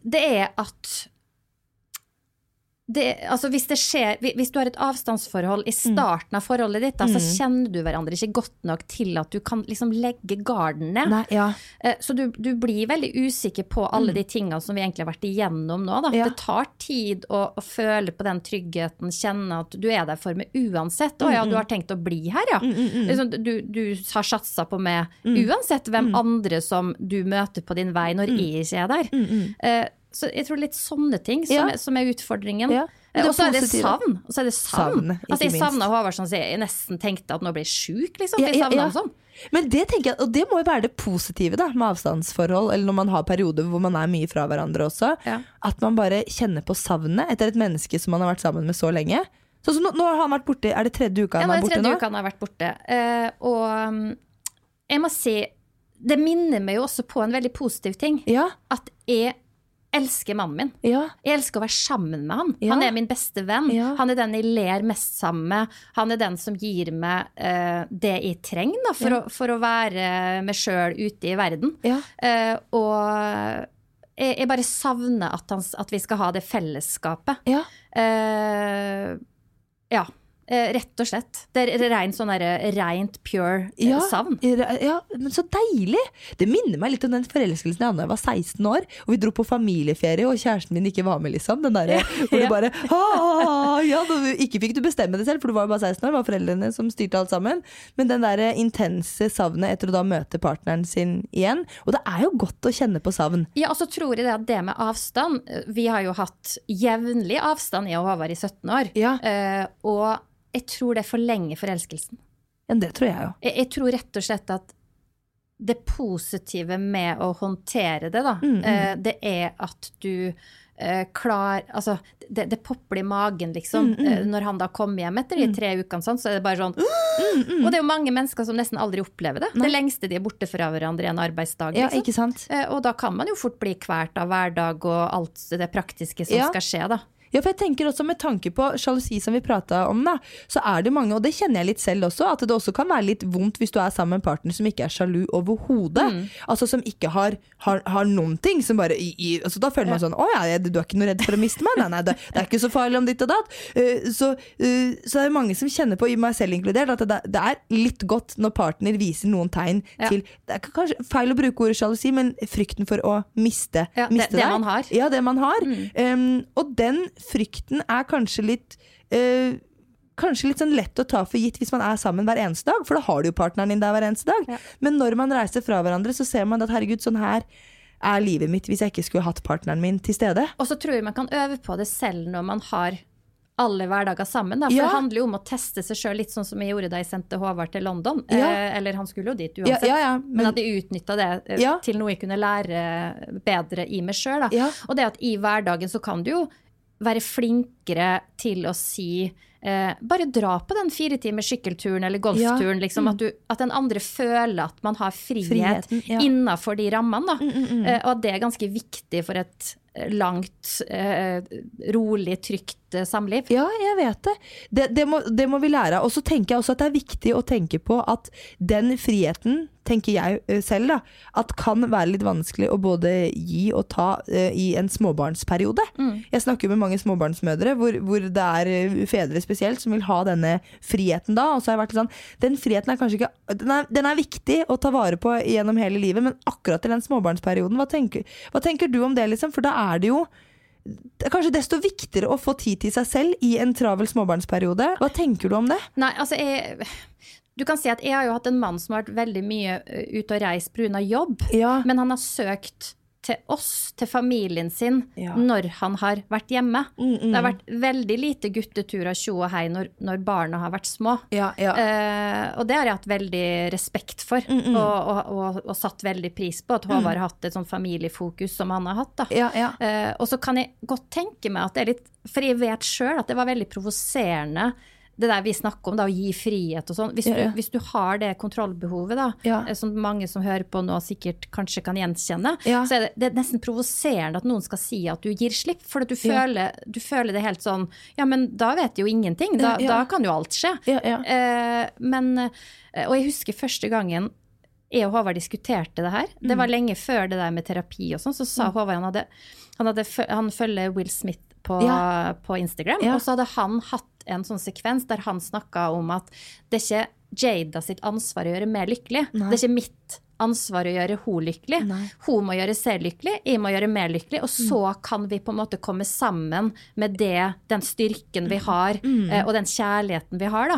Det er at det, altså hvis, det skjer, hvis du har et avstandsforhold i starten av forholdet ditt, da, så kjenner du hverandre ikke godt nok til at du kan liksom legge garden ned. Nei, ja. Eh, Så du, du blir veldig usikker på alle de tingene som vi egentlig har vært igjennom nå. Mm. Ja. Det tar tid å, å føle på den tryggheten, kjenne at du er der for meg uansett. Å ja, Mm, du har tenkt å bli her, ja. Liksom, du, du har satsa på meg Mm. uansett hvem andre som du møter på din vei når Mm. jeg ikke er der. Så jeg tror litt sånne ting som, Ja. er, som er utfordringen. Ja. Eh, Og så er det savn. Og så er det savn. Savn, altså, jeg savna Håvard så jeg nesten tenkte at nå blir jeg sjuk, liksom. Ja, jeg ja, ja. sånn. Men det tenker jeg, og det må jo være det positive da, med avstandsforhold, eller når man har perioder hvor man er mye fra hverandre også. Ja. At man bare kjenner på savnet etter et menneske som man har vært sammen med så lenge. Så, så nå, nå har han vært borte Er det tredje uka Ja, han det er borte tredje nå? uka han har vært borte. Uh, og um, jeg må si, det minner meg jo også på en veldig positiv ting. Ja, At jeg elsker mannen min. ja, Jeg elsker å være sammen med han. Ja. Han er min beste venn. Ja. Han er den jeg ler mest sammen med. Han er den som gir meg uh, det jeg trenger da, for, å, for å være meg sjøl ute i verden. Eh, og jeg, jeg bare savner at, han, at vi skal ha det fellesskapet. ja. Uh, ja. Eh, rett og slett. Det er rent sånn der, rent pure eh, Ja, savn. ja, men så deilig! Det minner meg litt om den forelskelsen jeg hadde da jeg var 16 år. Og vi dro på familieferie, og kjæresten min ikke var med, liksom. Den derre hvor du bare «Ah, ja, da, Ikke fikk du bestemme det selv, for du var jo bare 16 år. Det var foreldrene som styrte alt sammen. Men den derre intense savnet etter å da møte partneren sin igjen. Og det er jo godt å kjenne på savn. Ja, og så tror jeg det at det med avstand eh, Vi har jo hatt jevnlig avstand i og Håvard i 17 år. Ja. Eh, og jeg tror det forlenger forelskelsen. Ja, det tror jeg jo. Jeg, jeg tror rett og slett at det positive med å håndtere det, da, Mm, eh, det er at du eh, klar Altså, det, det popler i magen, liksom. Mm, Eh, når han da kommer hjem etter de tre ukene, sånn, så er det bare sånn Og det er jo mange mennesker som nesten aldri opplever det. Det lengste de er borte fra hverandre i en arbeidsdag. Ja, Liksom. ikke sant? Eh, Og da kan man jo fort bli kvært av hverdag og alt det praktiske som Ja. skal skje, da. Ja, for jeg tenker også Med tanke på sjalusi, som vi prata om, da, så er det mange, og det kjenner jeg litt selv også, at det også kan være litt vondt hvis du er sammen med en partner som ikke er sjalu overhodet. Mm. Altså som ikke har, har, har noen ting. Som bare i, i, altså, Da føler man sånn Å ja, du er ikke noe redd for å miste meg? Nei, nei, det, det er ikke så farlig om ditt og datt. Uh, så, uh, så det er mange som kjenner på, i meg selv inkludert, at det, det er litt godt når partner viser noen tegn Ja. til Det er kanskje feil å bruke ordet sjalusi, men frykten for å miste, Ja, det- miste det deg. man har. Ja, det man har. Um, og den frykten er kanskje litt uh, Kanskje litt sånn lett å ta for gitt hvis man er sammen hver eneste dag, for da har du jo partneren din der hver eneste dag. Ja. Men når man reiser fra hverandre, så ser man at herregud, sånn her er livet mitt hvis jeg ikke skulle hatt partneren min til stede. Og så tror jeg man kan øve på det selv når man har alle hverdager sammen. Da. For Ja. det handler jo om å teste seg sjøl, litt sånn som jeg gjorde da jeg sendte Håvard til London. Ja. Eh, eller han skulle jo dit uansett. ja, ja, Men, men, at jeg utnytta det eh, til noe jeg kunne lære bedre i meg sjøl. Og det at i hverdagen så kan du jo være flinkere til å si eh, bare dra på den fire timers sykkelturen eller golfturen. Liksom, at, du, at den andre føler at man har frihet Friheten, ja. innafor de rammene. Da. Eh, og at det er ganske viktig for et eh, langt, eh, rolig, trygt eh, samliv. Ja, jeg vet det. Det, det, må, det må vi lære av. Og så tenker jeg også at det er viktig å tenke på at den friheten, tenker jeg eh, selv, da, at kan være litt vanskelig å både gi og ta i en småbarnsperiode. Jeg snakker med mange småbarnsmødre hvor, hvor det er fedres fedre spesielt som vil ha denne friheten da. Og så har jeg vært sånn Den friheten er kanskje ikke den er, den er viktig å ta vare på gjennom hele livet, men akkurat i den småbarnsperioden, hva tenker, hva tenker du om det, liksom? For da er det jo det er kanskje desto viktigere å få tid til seg selv i en travel småbarnsperiode. Hva tenker du om det? Nei, altså jeg Du kan si at jeg har jo hatt en mann som har vært veldig mye ute og reist pga. jobb, Ja. men han har søkt til oss, til familien sin, Ja. når han har vært hjemme. Mm, mm. Det har vært veldig lite gutteturer tjo og hei når, når barna har vært små. Ja, ja. Eh, og det har jeg hatt veldig respekt for, Mm, og, og, og, og satt veldig pris på. At Håvard har hatt et sånn familiefokus som han har hatt. da. ja, ja. Eh, og så kan jeg godt tenke meg at det er litt For jeg vet sjøl at det var veldig provoserende. Det der vi snakker om, da, å gi frihet og sånn. Hvis, Ja, ja. du- hvis du har det kontrollbehovet, da, Ja. eh, som mange som hører på nå sikkert kanskje kan gjenkjenne, så er det, det er nesten provoserende at noen skal si at du gir slipp. For du, føler, du føler det helt sånn Ja, men da vet jo ingenting. Da, da kan jo alt skje. Ja, ja. Eh, men eh, Og jeg husker første gangen jeg og Håvard diskuterte det her. Det Mm. var lenge før det der med terapi og sånn. Så sa Håvard han hadde, han, hadde, han følger Will Smith på, på Instagram. Og så hadde han hatt en sånn sekvens der han snakka om at det er ikke Jada sitt ansvar å gjøre meg lykkelig. Nei. Det er ikke mitt ansvar å gjøre hun lykkelig. Nei. Hun må gjøre seg lykkelig, jeg må gjøre meg lykkelig. Og så Mm. kan vi på en måte komme sammen med det, den styrken vi har, Mm. eh, og den kjærligheten vi har. da.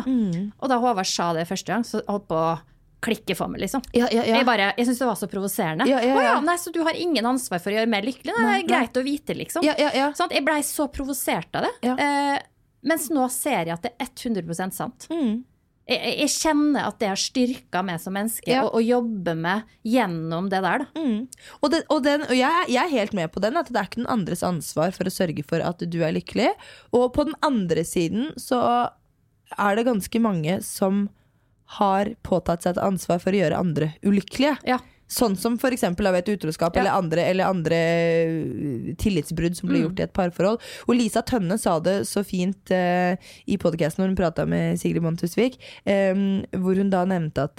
Og da Håvard sa det første gang, så holdt på å klikke for meg, liksom. Ja, ja, ja. Jeg, bare, jeg syns det var så provoserende. Ja. nei, så du har ingen ansvar for å gjøre meg lykkelig? Nei, Nei, det greit å vite, liksom. Sånn, jeg blei så provosert av det. Eh, mens nå ser jeg at det er 100 sant. Mm. jeg, jeg kjenner at det har styrka meg som menneske, Ja. å, å jobbe med gjennom det der. Mm. Og, det, og, den, og jeg, jeg er helt med på den, at det er ikke den andres ansvar for å sørge for at du er lykkelig. Og på den andre siden så er det ganske mange som har påtatt seg et ansvar for å gjøre andre ulykkelige. Ja. Sånn som eksempel av et utroskap Ja. eller andre, eller andre uh, tillitsbrudd som ble Mm. gjort i et parforhold. Og Lisa Tønne sa det så fint uh, i podkasten når hun prata med Sigrid Bonde Tusvik, eh, hvor hun da nevnte at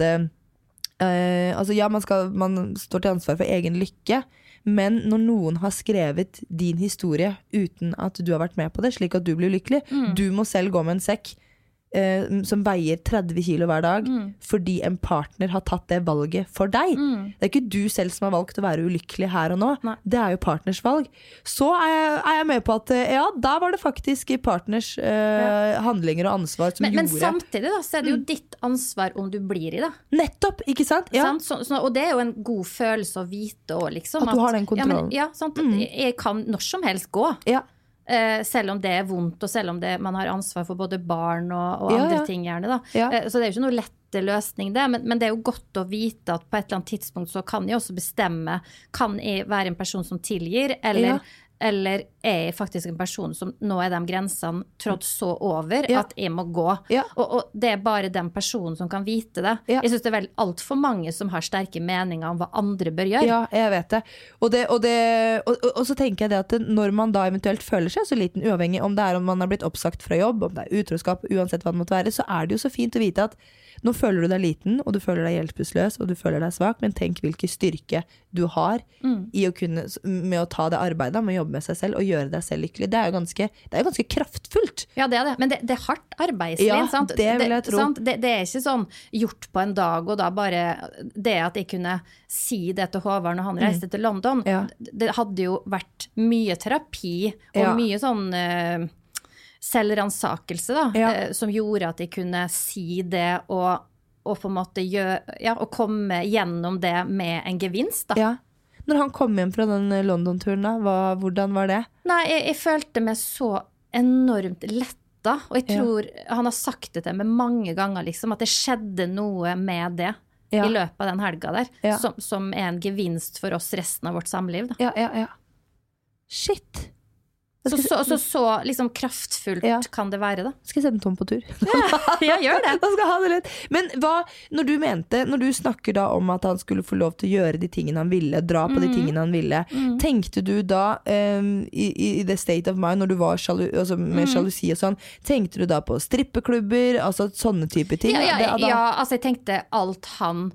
uh, altså ja, man, skal, man står til ansvar for egen lykke, men når noen har skrevet din historie uten at du har vært med på det, slik at du blir lykkelig, Mm. du må selv gå med en sekk eh, som veier 30 kilo hver dag, Mm. fordi en partner har tatt det valget for deg. Det er ikke du selv som har valgt å være ulykkelig her og nå, Nei. det er jo partners valg. Så er jeg, er jeg med på at eh, ja, da var det faktisk partners eh, handlinger og ansvar som Men, men samtidig da, så er det jo ditt ansvar om du blir i det. Nettopp, ikke sant? Ja. Sant? Så, så, og det er jo en god følelse å vite òg, liksom. At du har den kontrollen. Ja, men, ja, sant? Jeg kan når som helst gå. Ja. Eh, selv om det er vondt, og selv om det, man har ansvar for både barn og, og Ja, andre ja. ting. gjerne da. Ja. Eh, så det er jo ikke noe lette løsning, det. Men, men det er jo godt å vite at på et eller annet tidspunkt så kan jeg også bestemme Kan jeg være en person som tilgir, eller. Eller er jeg faktisk en person som Nå er de grensene trådt så over Ja. at jeg må gå. Ja. Og, og det er bare den personen som kan vite det. Ja. Jeg syns det er vel altfor mange som har sterke meninger om hva andre bør gjøre. Ja, jeg vet det. Og, det, og, det og, så tenker jeg det at når man da eventuelt føler seg så liten, uavhengig om det er om man har blitt oppsagt fra jobb, om det er utroskap, uansett hva det måtte være, så er det jo så fint å vite at nå føler du deg liten, og du føler deg hjelpeløs, og du føler deg svak, men tenk hvilken styrke du har i å kunne, med å ta det arbeidet, med å jobbe med seg selv og gjøre deg selv lykkelig. Det er jo ganske, det er jo ganske kraftfullt. Ja, det er det. Men det, det er hardt arbeidsliv. Ja, sant? det vil jeg tro. Det, det er ikke sånn gjort på en dag, og da bare Det at jeg kunne si det til Håvard når han reiste til London, Mm. Ja. det hadde jo vært mye terapi og Ja. mye sånn uh, selvransakelse, da, Ja. uh, som gjorde at jeg kunne si det og, og på en måte gjøre Ja, og komme gjennom det med en gevinst, da. Ja. Når han kom hjem fra den eh, London-turen, da, hva, hvordan var det? Nei, jeg, jeg følte meg så enormt letta, og jeg Ja. tror han har sagt det til meg mange ganger, liksom, at det skjedde noe med det Ja. i løpet av den helga der, Ja. som, som er en gevinst for oss resten av vårt samliv. Da. Ja, ja, ja. Shit. Så, så, så, så liksom kraftfullt Ja. kan det være, da. Skal jeg sende Tom på tur? Ja, gjør det. Han skal ha det lett. Men hva, når du mente, når du snakker da om at han skulle få lov til å gjøre de tingene han ville, dra på Mm. de tingene han ville, tenkte du da um, i, i the state of mind, når du var sjalu, altså med Mm. sjalusi og sånn, tenkte du da på strippeklubber, altså sånne type ting? Ja, ja, ja, altså jeg tenkte alt han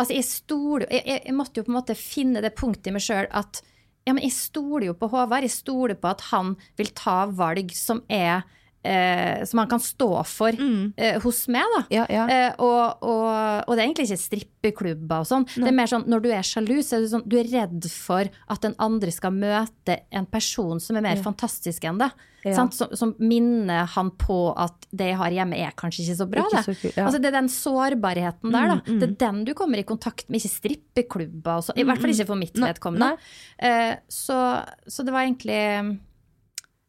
Altså jeg stoler jeg, jeg, jeg måtte jo på en måte finne det punktet i meg sjøl at ja, men jeg stoler jo på Håvard. Jeg stoler på at han vil ta valg som er eh, Som han kan stå for eh, hos meg, da. Ja, ja. Eh, og, og, og det er egentlig ikke strippeklubber og sånn. Det er mer sånn når du er sjalu, så er du, sånn du er redd for at den andre skal møte en person som er mer fantastisk enn deg. Ja. Sant? Som, som minner han på at det jeg har hjemme er kanskje ikke så bra. Ikke så kul, ja. Altså, det er den sårbarheten der, da. Det er den du kommer i kontakt med, ikke strippeklubber og. I hvert fall ikke for mitt vedkommende. Eh, så, så det var egentlig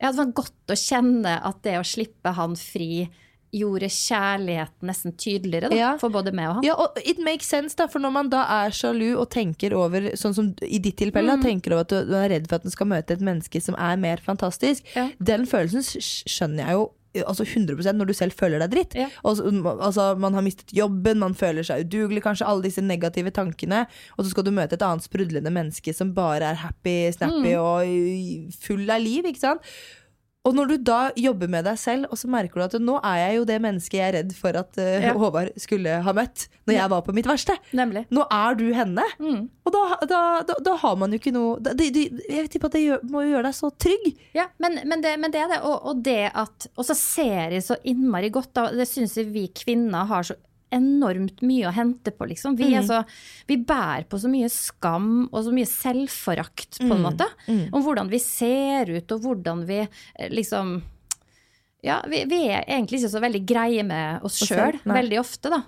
Ja, det var godt å kjenne at det å slippe han fri gjorde kjærligheten nesten tydeligere da, Ja. for både meg og han. Ja, og it makes sense, da, for når man da er sjalu og tenker over, sånn som i ditt tilfelle, Mm. da, tenker over at du, du er redd for at du skal møte et menneske som er mer fantastisk, Ja. den følelsen skjønner jeg jo altså 100% når du selv føler deg dritt. Ja. Og altså, man har mistet jobben, man føler seg udugelig, kanskje alle disse negative tankene, og så skal du møte et annet sprudlende menneske som bare er happy, snappy Mm. og full av liv, ikke sant? Og når du da jobber med deg selv, og så merker du at nå er jeg jo det mennesket jeg er redd for at uh, Ja. Håvard skulle ha møtt når jeg var på mitt verste. Nemlig. Nå er du henne. Mm. Og da, da, da, da har man jo ikke noe de, det, Jeg tipper at det gjør, må jo gjøre deg så trygg. Ja, men, men, det, men det er det. Og, og det at Og så ser jeg så innmari godt da. Det syns jeg vi kvinner har så enormt mye å hente på, liksom. Vi, er så, vi bærer på så mye skam og så mye selvforakt, på en måte. Om hvordan vi ser ut, og hvordan vi eh, liksom ja, vi, vi er egentlig ikke så veldig greie med oss sjøl, veldig ofte, da.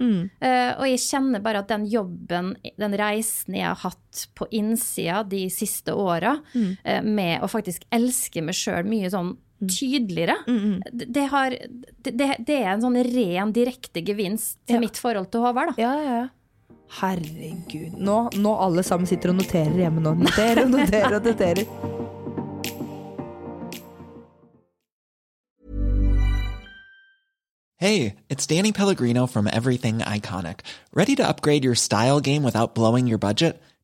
Eh, og jeg kjenner bare at den jobben, den reisen jeg har hatt på innsida de siste åra, eh, med å faktisk elske meg sjøl mye sånn tydeligere. Det, det, har, det, det er en sånn ren, direkte gevinst til Ja. mitt forhold til Håvard, da. Ja, ja, ja. Herregud. Nå, nå alle sammen sitter og noterer hjemme nå. Noterer og noterer og noterer. Hey, it's Danny Pellegrino from Everything Iconic. Ready to upgrade your style game without blowing your budget?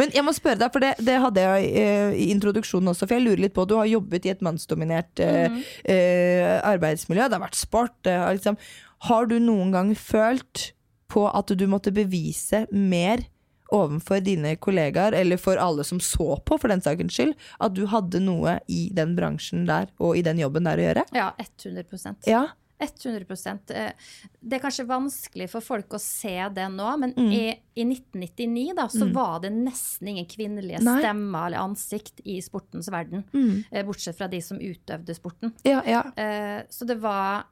Men jeg må spørre deg, for det, det hadde jeg eh, i introduksjonen også, for jeg lurer litt på Du har jobbet i et mannsdominert eh, eh, arbeidsmiljø, det har vært sport. Har, liksom, har du noen gang følt på at du måtte bevise mer overfor dine kollegaer, eller for alle som så på, for den sakens skyld, at du hadde noe i den bransjen der og i den jobben der å gjøre? Ja, 100 Ja. 100 Eh, Det er kanskje vanskelig for folk å se det nå, men Mm. i, i 1999 da, så var det nesten ingen kvinnelige Nei. stemmer eller ansikt i sportens verden. Mm. eh, Bortsett fra de som utøvde sporten. Ja, ja. Eh, Så det var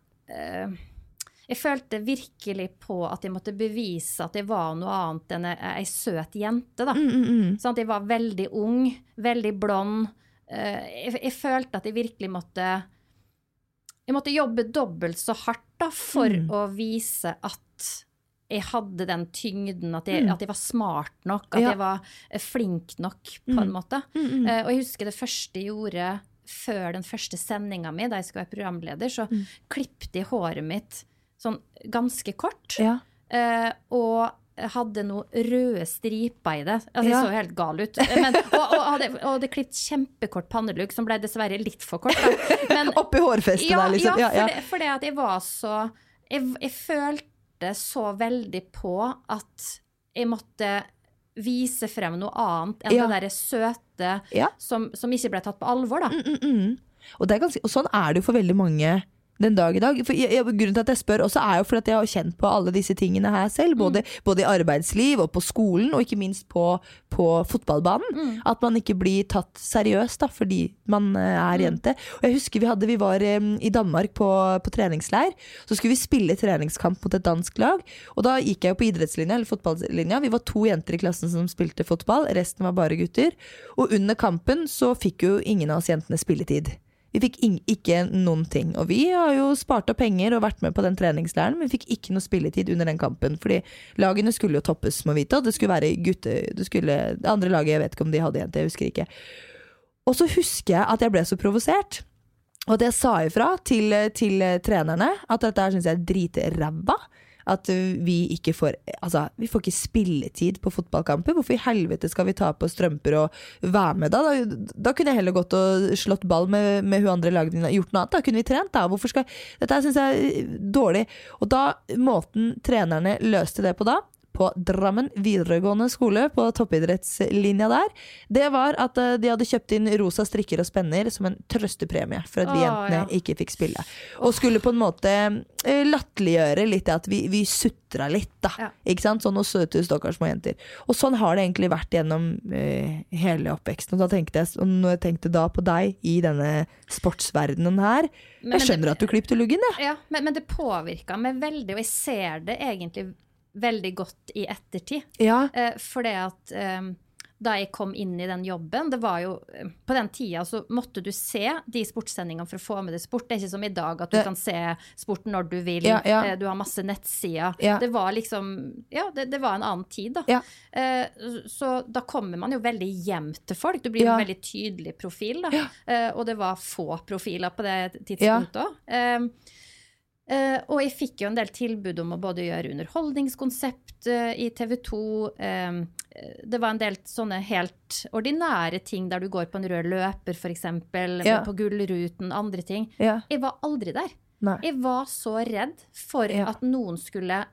Jeg følte virkelig på at jeg måtte bevise at jeg var noe annet enn ei søt jente. da. Mm, Sånn at jeg var veldig ung, veldig blond. Jeg, jeg følte at jeg virkelig måtte Jeg måtte jobbe dobbelt så hardt da, for Mm. å vise at jeg hadde den tyngden, at jeg, Mm. at jeg var smart nok, at Ja. jeg var eh, flink nok, på en måte. Mm, mm. Eh, og jeg husker det første jeg gjorde før den første sendinga mi, da jeg skulle være programleder, så Mm. klippte jeg håret mitt sånn ganske kort. ja. Eh, og hadde noen røde striper i det. Altså, Ja. Det så helt gal ut. Men, og, og hadde, og hadde klippet kjempekort pannelugg, som ble dessverre litt for kort. Men, Oppi hårfestet ja, der, liksom. ja, for, Det, for det at jeg var så jeg, jeg følte så veldig på at jeg måtte vise frem noe annet enn det derre søte som, som ikke ble tatt på alvor, da. Mm, mm. Og, det er ganske, og sånn er det jo for veldig mange den dag i dag. Jeg, jeg, grunnen til at jeg spør også er jo fordi at jeg har kjent på alle disse tingene her selv. Både, både i arbeidsliv og på skolen, og ikke minst på, på fotballbanen. At man ikke blir tatt seriøst da, fordi man eh, er jente. Og jeg husker vi, hadde, vi var um, i Danmark på, på treningsleir. Så skulle vi spille treningskamp mot et dansk lag. Og da gikk jeg jo på idrettslinja, eller fotballlinja. Vi var to jenter i klassen som spilte fotball, resten var bare gutter. Og under kampen så fikk jo ingen av oss jentene spilletid. Vi fikk ikke noen ting. Og vi har jo spart opp penger og vært med på den treningsleiren, men vi fikk ikke noe spilletid under den kampen. Fordi lagene skulle jo toppes, må vite, og det skulle være gutte... Det, skulle, det andre laget, jeg vet ikke om de hadde jente, jeg husker ikke. Og så husker jeg at jeg ble så provosert. Og jeg sa ifra til, til trenerne at dette syns jeg er dritræva. At vi ikke får Altså, vi får ikke spilletid på fotballkamper. Hvorfor i helvete skal vi ta på strømper og være med da? Da, da kunne jeg heller gått og slått ball med, med hun andre lagene gjort noe annet. Da kunne vi trent, da. Hvorfor skal Dette syns jeg er dårlig. Og da, måten trenerne løste det på da, på Drammen videregående skole, på toppidrettslinja der, det var at eh, de hadde kjøpt inn rosa strikker og spenner som en trøstepremie for at vi jentene ja. ikke fikk spille. Og skulle på en måte eh, latterliggjøre litt det at vi, vi sutra litt, da. Ja. Ikke sant? Sånn noen søte, stakkars små jenter. Og sånn har det egentlig vært gjennom uh, hele oppveksten. Og da tenkte jeg, og når jeg tenkte da på deg i denne sportsverdenen her Men- Jeg skjønner det- at du klippte luggen, jeg. Ja, men, men det påvirka meg veldig, og jeg ser det egentlig veldig godt i ettertid. Ja. Eh, for det at eh, da jeg kom inn i den jobben. Det var jo, eh, På den tida så måtte du se de sportssendingene for å få med deg sport. Det er ikke som i dag at du Det- kan se sport når du vil. Ja, ja. Eh, Du har masse nettsider. Ja. Det var liksom Ja, det, det var en annen tid, da. Eh, Så da kommer man jo veldig hjem til folk. Du blir en veldig tydelig profil, da. Eh, Og det var få profiler på det tidspunktet òg. Eh, og jeg fikk jo en del tilbud om å både gjøre underholdningskonsept uh, i TV 2. eh, det var en del sånne helt ordinære ting der du går på en rød løper, f.eks. Ja. På Gullruten, andre ting. Ja. Jeg var aldri der. Nei. Jeg var så redd for Ja. at noen skulle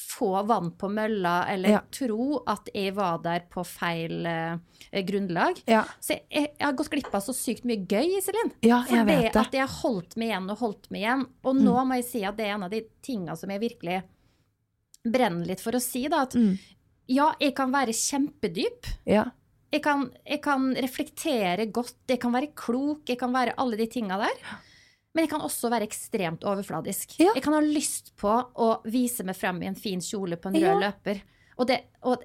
få vann på mølla, eller Ja. tro at jeg var der på feil eh, grunnlag. Ja. Så jeg, jeg har gått glipp av så sykt mye gøy, Iselin. Ja, jeg vet det. Mm. at jeg har holdt meg igjen og holdt meg igjen. Og nå må jeg si at det er en av de tinga som jeg virkelig brenner litt for å si, da. At Mm. ja, jeg kan være kjempedyp. Ja. Jeg kan, jeg kan reflektere godt, jeg kan være klok, jeg kan være alle de tinga der. Men jeg kan også være ekstremt overfladisk. Ja. Jeg kan ha lyst på å vise meg frem i en fin kjole på en Ja. rød løper. Og, det, og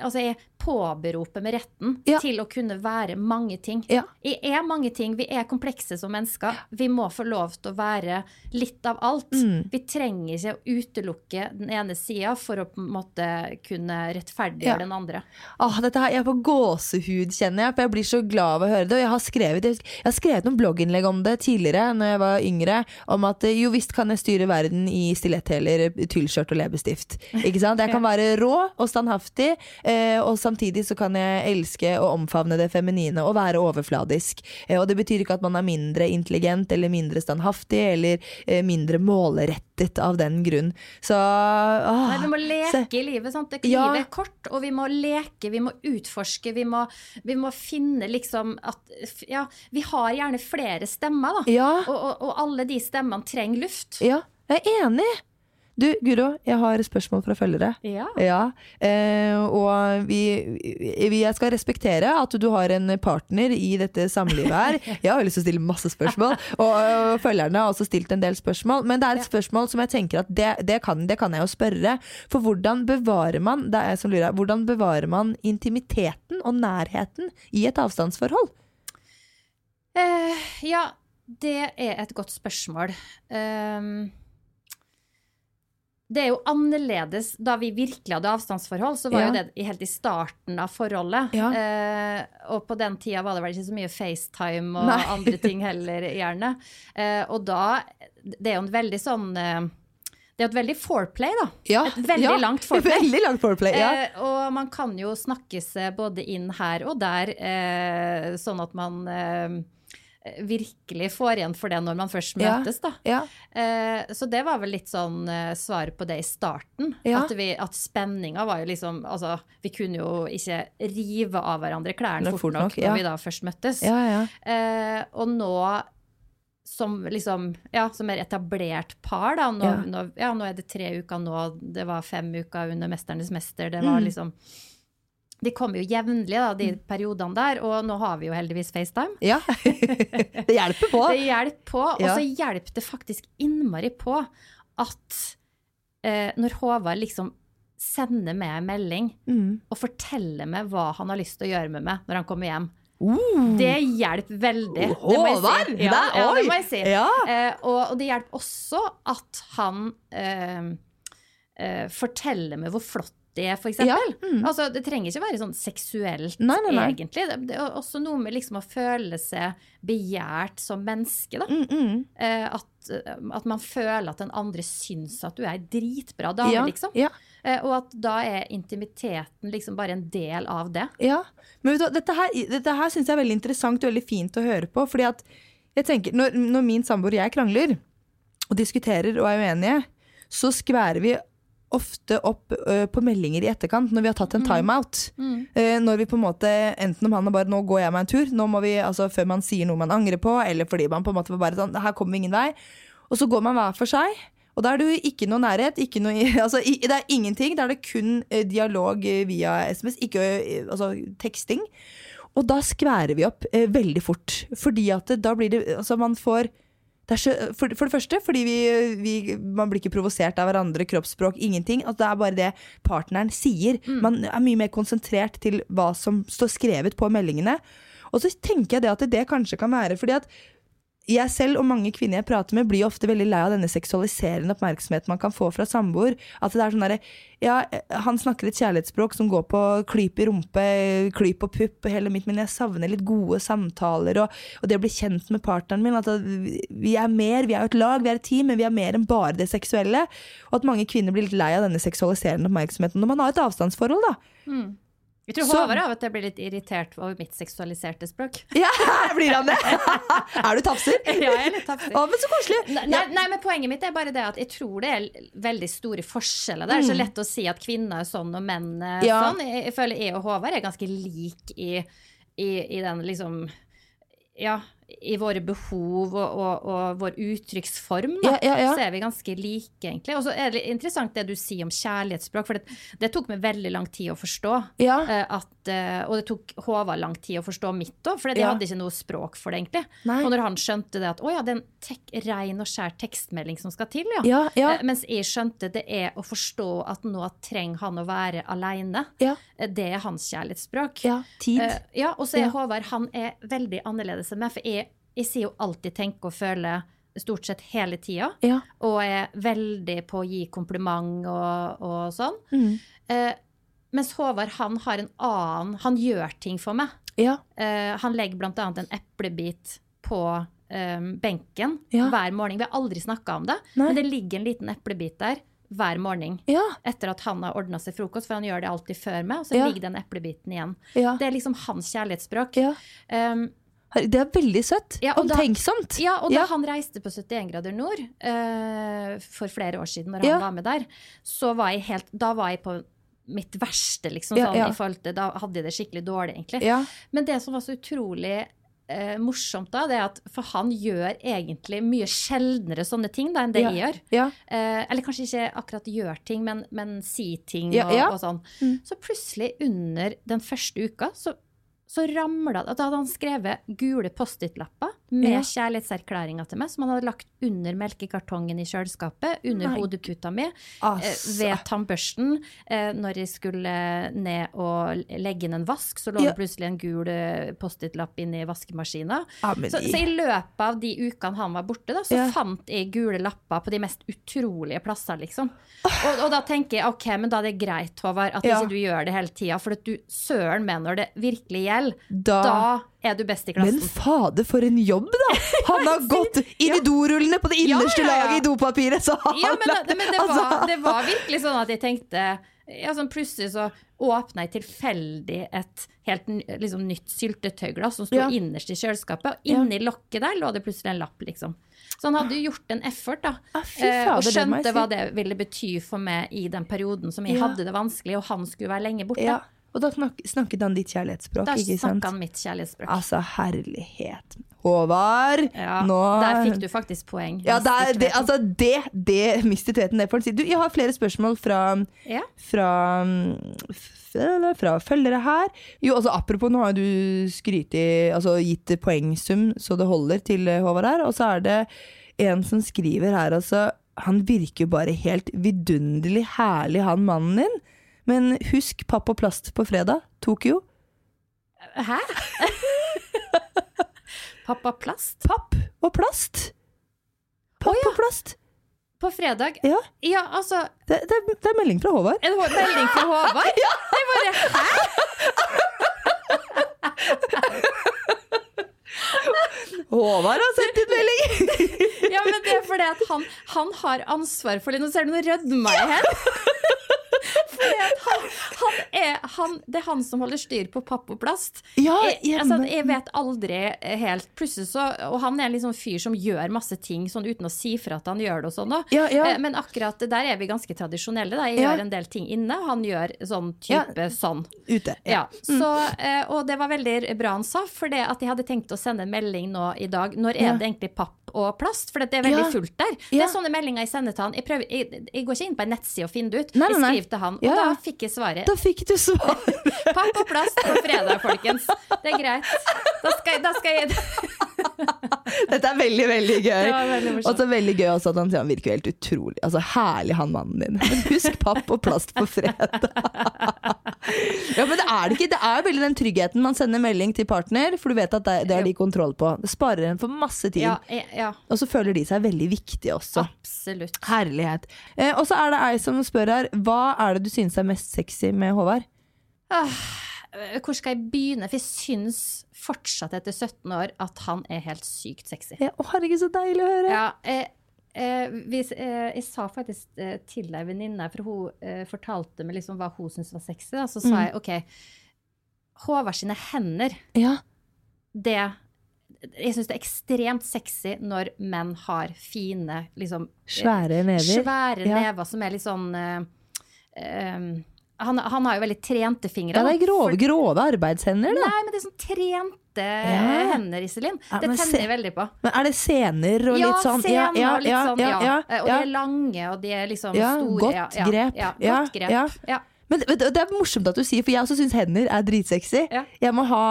altså jeg påberoper med retten Ja. til å kunne være mange ting. Ja. Vi er mange ting. Vi er komplekse som mennesker. Vi må få lov til å være litt av alt. Mm. Vi trenger ikke å utelukke den ene sida for å på en måte kunne rettferdiggjøre Ja. den andre. Ah, dette her, jeg får gåsehud, kjenner jeg. For jeg blir så glad av å høre det. Og jeg har skrevet, jeg har skrevet noen blogginnlegg om det tidligere, når jeg var yngre. Om at eh, jo visst kan jeg styre verden i stiletthæler, tyllskjørt og leppestift. Ikke sant? Jeg kan være rå og standhaftig, eh, og samtidig så kan jeg elske og omfavne det feminine og være overfladisk. Eh, og det betyr ikke at man er mindre intelligent eller mindre standhaftig eller eh, mindre målrettet av den grunn. Så åh, Nei, vi må leke i livet. sant? Det, Ja. Livet er kort, og vi må leke, vi må utforske. Vi må, vi må finne liksom at Ja, vi har gjerne flere stemmer, da. Ja. Og, og, og alle de stemmene trenger luft. Ja, jeg er enig. Du, Guro, jeg har spørsmål fra følgere. Ja. Ja, eh, og vi, vi, jeg skal respektere at du har en partner i dette samlivet her. Jeg har lyst til å stille masse spørsmål, og, og følgerne har også stilt en del spørsmål. Men det er et spørsmål som jeg tenker at det, det, kan, det kan jeg jo spørre. For hvordan bevarer man det er jeg som lurer, hvordan bevarer man intimiteten og nærheten i et avstandsforhold? Eh, ja, det er et godt spørsmål. Um, det er jo annerledes da vi virkelig hadde avstandsforhold. Så var Ja. jo det helt i starten av forholdet. Ja. Eh, og på den tida var det vel ikke så mye FaceTime og Nei. andre ting heller, gjerne. Eh, og da Det er jo en veldig sånn eh, Det er et veldig foreplay, da. Ja, Et veldig ja, langt foreplay. Veldig langt foreplay, ja. Eh, og man kan jo snakke seg både inn her og der, eh, sånn at man eh, virkelig får igjen for det når man først møtes, da. ja. Eh, så det var vel litt sånn eh, på det i starten. Ja. At, vi, at spenninga var jo liksom Altså, vi kunne jo ikke rive av hverandre klærne fort, fort nok, nok, ja. når vi da først møttes. ja, ja. Eh, og nå som liksom, ja, som er etablert par, da. Nå, Ja. nå, nå er det tre uker nå, det var fem uker under 'Mesternes mester'. Det var Mm. liksom De kommer jo jevnlig, da, de periodene der, og nå har vi jo heldigvis FaceTime. ja. det hjelper på. Det hjelper på, og Ja. så hjelper det faktisk innmari på at eh, når Håvard liksom sender meg en melding Mm. og forteller meg hva han har lyst til å gjøre med meg når han kommer hjem. Uh. Det hjelper veldig. det må jeg si. Håvard! Ja, ja, det må jeg si. Ja. Eh, og, og det hjelper også at han eh, eh, forteller meg hvor flott det eksempel. Ja, mm. Altså, det trenger ikke være sånn seksuelt, Nei, nei, nei. egentlig. Det, det er også noe med liksom å føle seg begjært som menneske, da. Mm, mm. Eh, at, at man føler at den andre syns at du er ei dritbra dame, Ja, liksom. ja. Eh, og at da er intimiteten liksom bare en del av det. Ja, men vet du, dette her, dette her syns jeg er veldig interessant og veldig fint å høre på. Fordi at jeg tenker, når, når min samboer og jeg krangler og diskuterer og er uenige, så skværer vi ofte opp uh, på meldinger i etterkant når vi har tatt en timeout. Eh, når vi på en måte, Enten om han er bare 'nå går jeg meg en tur', nå må vi, altså før man sier noe man angrer på, eller fordi man på en måte var bare sånn 'her kommer vi ingen vei'. Og så går man hver for seg. Og da er det jo ikke noe nærhet, ikke noe, altså, i, det er ingenting. Da er det kun eh, dialog via SMS, ikke altså, teksting. Og da skværer vi opp eh, veldig fort. Fordi at det, da blir det Altså, man får Det er så, for, for det første fordi vi, vi, man blir ikke provosert av hverandre, kroppsspråk, ingenting. Altså, det er bare det partneren sier. Man er mye mer konsentrert til hva som står skrevet på meldingene. Og så tenker jeg det at det kanskje kan være fordi at jeg selv og mange kvinner jeg prater med, blir ofte veldig lei av denne seksualiserende oppmerksomheten man kan få fra samboer. At det er sånn derre Ja, han snakker et kjærlighetsspråk som går på klyp i rumpe, klyp og pupp og hele mitt, men jeg savner litt gode samtaler og, og det å bli kjent med partneren min. At vi er mer, vi er et lag, vi er et team, men vi er mer enn bare det seksuelle. Og at mange kvinner blir litt lei av denne seksualiserende oppmerksomheten når man har et avstandsforhold, da. Jeg tror Så- Håvard av og til blir litt irritert over mitt seksualiserte språk. Ja, blir han det? er du tafser? Ja, jeg er litt tafser. Å, men så koselig. Nei, nei, nei, men Poenget mitt er bare det at jeg tror det er veldig store forskjeller. Det er så lett å si at kvinner er sånn og menn er Mm. Ja. sånn. Jeg, jeg føler jeg og Håvard er ganske like i, i, i den liksom Ja, i våre behov og, og, og vår uttrykksform, Ja, ja, ja. så er vi ganske like, egentlig. Og så er det interessant det du sier om kjærlighetsspråk, for det, det tok meg veldig lang tid å forstå. Eh, at, eh, og det tok Håvard lang tid å forstå mitt òg, for de hadde ikke noe språk for det, egentlig. Nei. Og når han skjønte det at å ja, det er en tek ren og skjær tekstmelding som skal til, ja. Eh, Mens jeg skjønte det er å forstå at nå trenger han å være aleine. Det er hans kjærlighetsspråk. Ja, tid. Ja, og så er. Håvard han er veldig annerledes enn meg, for jeg, jeg sier jo alltid tenke og føle stort sett hele tida. Ja. Og er veldig på å gi kompliment og, og sånn. Mm. Eh, mens Håvard han har en annen Han gjør ting for meg. Ja. Eh, han legger annet en eplebit på eh, benken Ja. hver morgen. Vi har aldri snakka om det, Nei. men det ligger en liten eplebit der hver morgen. Ja. Etter at han har ordna seg frokost, for han gjør det alltid før meg. Og så ligger den eplebiten igjen. Det er liksom hans kjærlighetsspråk. Ja. Um, Det er veldig søtt. Ja, og da- Omtenksomt. ja, og da Ja. han reiste på 71 grader nord uh, for flere år siden, når Ja. han var med der, så var jeg helt Da var jeg på mitt verste, liksom. Ja, Sånn, ja. Til, da hadde jeg det skikkelig dårlig, egentlig. Ja. Men det som var så utrolig uh, morsomt da, det er at for han gjør egentlig mye sjeldnere sånne ting da enn det Ja. jeg gjør. Ja. Eh, eller kanskje ikke akkurat gjør ting, men, men si ting Ja, og, ja. og sånn. Mm. Så plutselig under den første uka så, så ramla det Da hadde han skrevet gule Post-It-lapper med Ja. kjærlighetserklæringa til meg, som han hadde lagt under melkekartongen i kjøleskapet, under Nei. hodeputa mi, eh, Altså. ved tannbørsten. Eh, når jeg skulle ned og legge inn en vask, så lå Ja. det plutselig en gul eh, Post-It-lapp inni vaskemaskina. Ja, Så, så i løpet av de ukene han var borte, da, så Ja. fant jeg gule lapper på de mest utrolige plasser, liksom. Og, og da tenker jeg ok, men da er det greit, Håvard, at Ja. ikke du gjør det hele tida. For at du søren meg når det virkelig gjelder, Da- da, er du best i klassen. Men fader, for en jobb, da! Han har gått inn i dorullene på det innerste ja, ja. laget i dopapiret, så han Ja, men, men det, Altså- var, det var virkelig sånn at jeg tenkte ja, sånn Plutselig så åpna jeg tilfeldig et helt liksom, nytt syltetøyglass som sto Ja. innerst i kjøleskapet, og Ja. inni lokket der lå det plutselig en lapp, liksom. Så han hadde jo gjort en effort, da. Ah, fy eh, og skjønte det hva det ville bety for meg i den perioden som jeg Ja. hadde det vanskelig, og han skulle være lenge borte. ja. Og da snak, snakket han ditt kjærlighetsspråk, Da snakka han mitt kjærlighetsspråk. Altså, herlighet. Håvard, Ja, nå Der fikk du faktisk poeng. Ja, det, er, det, altså det, det Mystikveten, det får en si. Du, jeg har flere spørsmål fra ja. fra, fra, fra følgere her. Jo, altså Apropos, nå har du skrytet, altså gitt poengsum så det holder til eh, Håvard her. Og så er det en som skriver her, altså Han virker bare helt vidunderlig herlig, han mannen din. Men husk papp og plast på fredag. Tokyo. Hæ? papp og Plast? Papp og plast! Papp oh, ja. og plast. På fredag? Ja, Ja, altså det, det, er- det er melding fra Håvard. En melding fra Håvard? ja! Jeg bare Hæ? Håvard har sendt ut melding! Ja, men det er fordi at han, han har ansvar for det. Nå ser du noe rødma i her. Fordi at han, han er han, Det er han som holder styr på papp og plast. Ja, jeg, altså, jeg vet aldri helt Plutselig så Og han er en liksom fyr som gjør masse ting sånn uten å si fra at han gjør det og sånn. da. Ja, ja. Eh, Men akkurat der er vi ganske tradisjonelle. Da. Jeg gjør en del ting inne, og han gjør sånn type sånn. Ute. Ja, så, eh, og det var veldig bra han sa, for det at jeg hadde tenkt å sende en melding nå i dag. Når er Ja. det egentlig papp og plast? For det er veldig Ja. fullt der. Det er sånne meldinger jeg sender til han. Jeg, prøver, jeg, jeg går ikke inn på en nettside og finner det ut. Nei, nei, Jeg skriver til han, og da fikk jeg svaret. Da fikk du svar. Papp og plast på fredag, folkens. Det er greit. Da skal, da skal jeg Dette er veldig, veldig gøy. Og så veldig gøy også at han sier han virker helt utrolig. Altså Herlig han mannen din. Men husk papp og plast på fredag. ja, men det er det ikke. Det er jo veldig den tryggheten man sender melding til partner, for du vet at det, det er de kontroll på. Det sparer en for masse tid. Ja, ja, Og så føler de seg veldig viktige også. absolutt. Herlighet. Eh, og så er det ei som spør her, hva er det du synes er mest sexy med Håvard? Eh, Hvor skal jeg begynne? For jeg syns fortsatt etter 17 år at han er helt sykt sexy. Ja, Å, herregud, så deilig å høre. Ja, eh, eh, hvis, eh, jeg sa faktisk eh, til ei venninne, for hun eh, fortalte meg liksom hva hun syntes var sexy. Da. Så sa Mm. jeg OK, Håvard sine hender, Ja. det Jeg syns det er ekstremt sexy når menn har fine, liksom eh, Svære never. Svære Ja. never som er litt sånn eh, han, han har jo veldig trente fingre. Ja, det er grove, For- grove arbeidshender, da. Nei, men det er sånn trente Ja. hender, Iselin. Ja, det tenner jeg veldig på. Men er det sener og ja, litt sånn sener og litt sånn, ja. ja, Og ja. de er lange, og de er liksom Ja, store. godt ja, ja, grep. Ja, Ja, godt grep. ja. Men det, det er morsomt at du sier, for jeg også syns hender er dritsexy. Ja. Ha,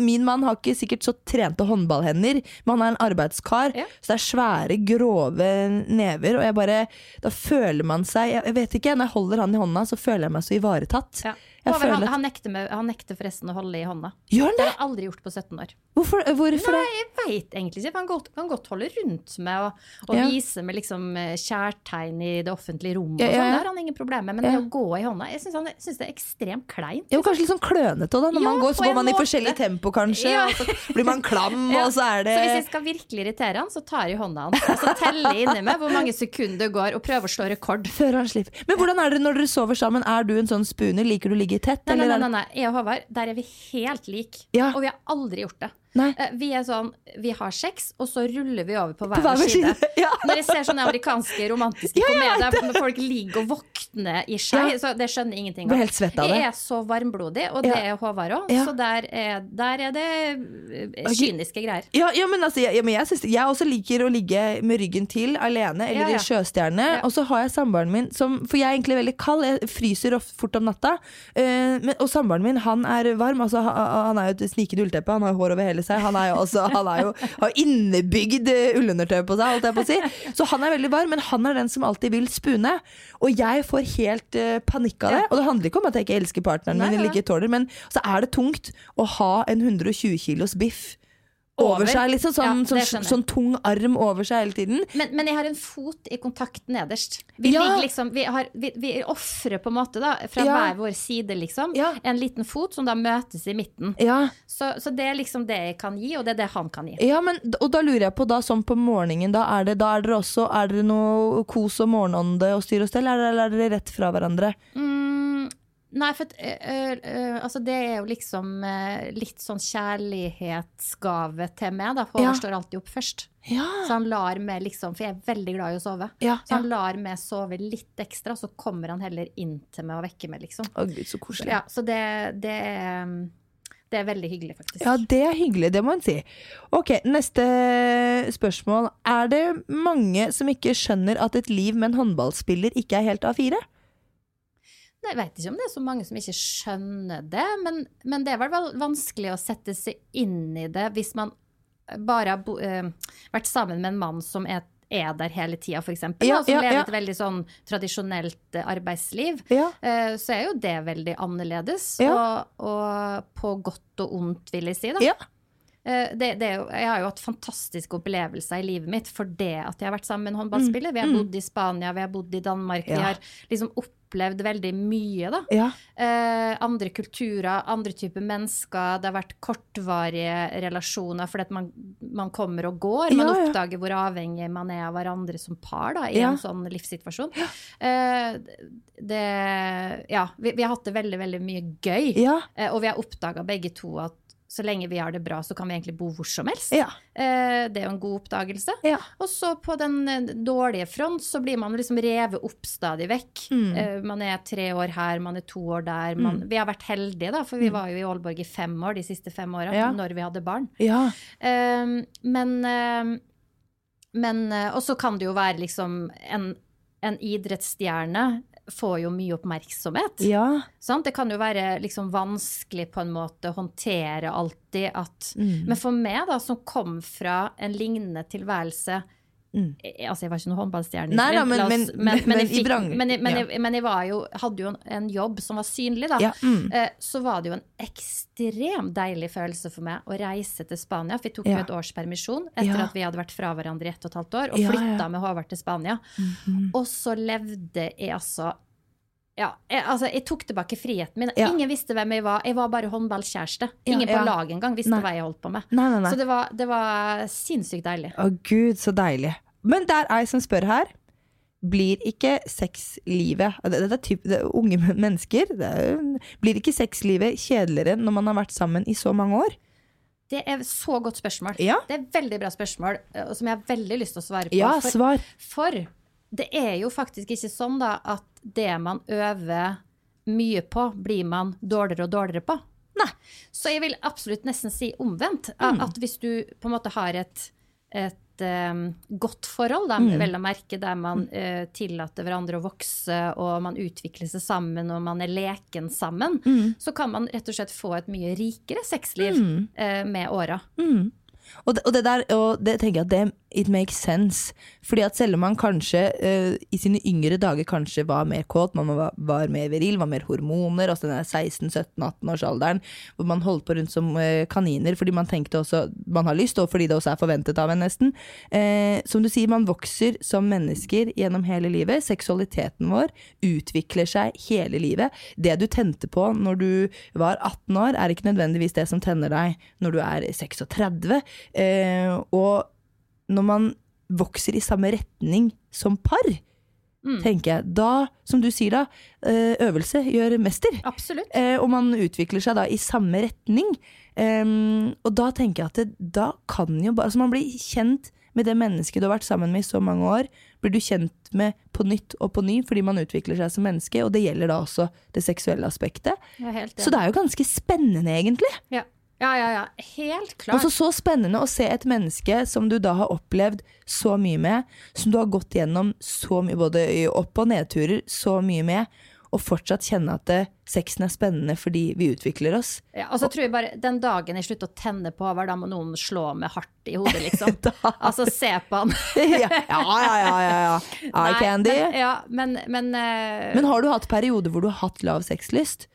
min mann har ikke sikkert så trente håndballhender, men han er en arbeidskar. Ja. Så det er svære, grove never, og jeg bare Da føler man seg Jeg, jeg vet ikke, når jeg holder han i hånda, så føler jeg meg så ivaretatt. Ja. Han, føler at- han, nekter med, han nekter forresten å holde i hånda. Gjør han Det det? har jeg aldri gjort på 17 år. Hvorfor, hvorfor Nei, det? jeg veit egentlig ikke. Han godt, kan godt holde rundt med og, og Ja. vise med liksom eh, kjærtegn i det offentlige rommet. Ja, ja, sånn. ja. Det har han ingen problemer med. Men det å gå i hånda Jeg syns han- det er ekstremt kleint. Ja, men kanskje litt sånn klønete da. Når man går, så går man i måte. forskjellig tempo, kanskje. Og så blir man klam, og så er det Så hvis jeg skal virkelig irritere han, så tar jeg hånda hans. Og så teller jeg inni meg hvor mange sekunder det går, og prøver å slå rekord. Før han slipper. Men hvordan er det når dere sover sammen? Er du en sånn spooner? Liker du å ligge tett? Nei, nei, nei, nei, nei. Jeg og Håvard, der er vi helt like. Ja. Og vi har aldri gjort det. Nei. Eh, Vi er sånn, vi har sex, og så ruller vi over på hver, På hver side. side, ja. Når jeg ser sånne amerikanske romantiske Ja, komedier hvor folk ligger og våkner i skjei, Ja. så det skjønner ingenting av det. Jeg er så varmblodig, og det er Håvard òg, så der er, der er det eh, kyniske greier. Ja, men altså, jeg, men jeg, synes, jeg også liker å ligge med ryggen til alene, eller i sjøstjerne. Og så har jeg samboeren min som For jeg er egentlig veldig kald, jeg fryser ofte fort om natta. Eh, men, og samboeren min, han er varm. Altså, ha- han er jo et snikende ullteppe, han har hår over hele seg. Han er jo også han er jo, har innebygd eh, ullundertøy på seg, holdt jeg på å si. Så han er veldig varm, men han er den som alltid vil spune. Og jeg får helt uh, panikk av det. Og det handler ikke om at jeg ikke elsker partneren min, eller ikke tåler, men så er det tungt å ha en 120 kilos biff over, Over. seg. Liksom sånn, Ja, sånn, sånn tung arm over seg hele tiden. Men, men jeg har en fot i kontakt nederst. Vi Ja. liksom, vi, har- vi, vi ofrer på en måte da, fra Ja. hver vår side, liksom. En liten fot som da møtes i midten. Ja, Så, så det er liksom det jeg kan gi, og det er det han kan gi. ja men, og da lurer jeg på, da sånn på morgenen, da er, det, da er dere også Er dere noe kos og morgenånde og styr og stell, eller er dere rett fra hverandre? Mm, nei, for øh, øh, altså det er jo liksom litt sånn kjærlighetsgave til meg, da. Håvard Ja. står alltid opp først. Ja. Så han lar meg liksom, for jeg er veldig glad i å sove. Ja, Så han lar meg sove litt ekstra, så kommer han heller inn til meg og vekker meg, liksom. Å gud, så koselig. Ja, så det, det, er, det er veldig hyggelig, faktisk. Ja, det er hyggelig, det må en si. Ok, neste spørsmål. Er det mange som ikke skjønner at et liv med en håndballspiller ikke er helt A4? Jeg vet ikke om det er så mange som ikke skjønner det, men, men det er vel vanskelig å sette seg inn i det hvis man bare har bo, uh, vært sammen med en mann som er, er der hele tida, f.eks., Ja, og som ja, lever ja. et veldig sånn tradisjonelt eh, arbeidsliv. Ja. uh, Så er jo det veldig annerledes, og, og på godt og ondt, vil jeg si. da. Ja. Eh, Det, det jo, jeg har jo hatt fantastiske opplevelser i livet mitt for det at jeg har vært sammen med en håndballspiller. Vi har bodd i Spania, vi har bodd i Danmark. Vi Mm, har liksom opplevd veldig mye, da. Ja. Eh, andre kulturer, andre typer mennesker. Det har vært kortvarige relasjoner fordi at man, man kommer og går. Man Ja, ja. oppdager hvor avhengig man er av hverandre som par da, i en sånn livssituasjon. Eh, det Ja, vi, vi har hatt det veldig, veldig mye gøy. Ja. Eh, og vi har oppdaga begge to at så lenge vi har det bra, så kan vi egentlig bo hvor som helst. Ja. Eh, det er jo en god oppdagelse. Ja. Og så på den eh, dårlige front så blir man liksom revet opp stadig vekk. Mm. Eh, man er tre år her, man er to år der. Man, Vi har vært heldige, da, for vi var jo i Aalborg i fem år de siste fem åra, Mm. Ja. når vi hadde barn. Ja. Eh, men eh, men Og så kan det jo være liksom en, en idrettsstjerne får jo mye oppmerksomhet. Ja. Sant? Det kan jo være liksom vanskelig på en måte å håndtere alltid at Mm. Men for meg, da, som kom fra en lignende tilværelse eh, Altså, jeg var ikke noen håndballstjerne, Mm. Nei da, men- men- men- men jeg fikk- jeg- jeg- var jo, hadde jo en, en jobb som var synlig, da. Ja, mm. Eh, Så var det jo en ekstremt deilig følelse for meg å reise til Spania. For vi tok Ja. jo et års permisjon etter Ja. at vi hadde vært fra hverandre i ett og et halvt år, og flytta med Håvard til Spania. Mhm. Og så levde jeg altså ja, jeg, altså, jeg tok tilbake friheten min. Ja. Ingen visste hvem jeg var. Jeg var bare håndballkjæreste. Ja, Ingen på ja. laget engang visste Nei. hva jeg holdt på med. Nei, nei. Så det var, det var sinnssykt deilig. Å gud, så deilig. Men det er ei som spør her. Blir ikke sexlivet det er, typ, det er unge mennesker. Det er, blir ikke sexlivet kjedeligere når man har vært sammen i så mange år? Det er så godt spørsmål. Ja. Det er veldig bra spørsmål, eh, som jeg har veldig lyst til å svare på. Ja, for, svar. for det er jo faktisk ikke sånn da at det man øver mye på, blir man dårligere og dårligere på. Nei. Så jeg vil absolutt nesten si omvendt. Mm. At hvis du på en måte har et, et um, godt forhold, da, Mm. vel å merke, der man uh, tillater hverandre å vokse, og man utvikler seg sammen, og man er leken sammen, Mm. så kan man rett og slett få et mye rikere sexliv uh, med åra. Mm. Og det, og det der, og det tenker jeg at det it makes sense. Fordi at selv om man kanskje uh, i sine yngre dager kanskje var mer kåt, man var, var mer viril, var mer hormoner, altså den der 16-17-18-årsalderen, hvor man holdt på rundt som uh, kaniner fordi man tenkte også man har lyst, og fordi det også er forventet av en nesten. Uh, som du sier, man vokser som mennesker gjennom hele livet. Seksualiteten vår utvikler seg hele livet. Det du tente på når du var 18 år, er ikke nødvendigvis det som tenner deg når du er 36. Eh, og når man vokser i samme retning som par, tenker jeg, da, som du sier da, eh, øvelse gjør mester. Absolutt. Eh, og man utvikler seg da i samme retning. Og da tenker jeg at det, da kan jo bare Altså man blir kjent med det mennesket du har vært sammen med i så mange år. Blir du kjent med på nytt og på ny fordi man utvikler seg som menneske. Og det gjelder da også det seksuelle aspektet. Ja, Så det er jo ganske spennende, egentlig. Ja. Ja, ja, ja. Helt klart. Også så spennende å se et menneske som du da har opplevd så mye med, som du har gått gjennom så mye, både i opp- og nedturer, så mye med, og fortsatt kjenne at det, sexen er spennende fordi vi utvikler oss. Ja, og så tror jeg bare Den dagen jeg slutter å tenne på Håvard, da må noen slå meg hardt i hodet, liksom. Altså, se på han. ja, ja, ja, ja, ja, ja. Eye Nei, candy. Men, ja, men, men, uh... Men har du hatt perioder hvor du har hatt lav sexlyst?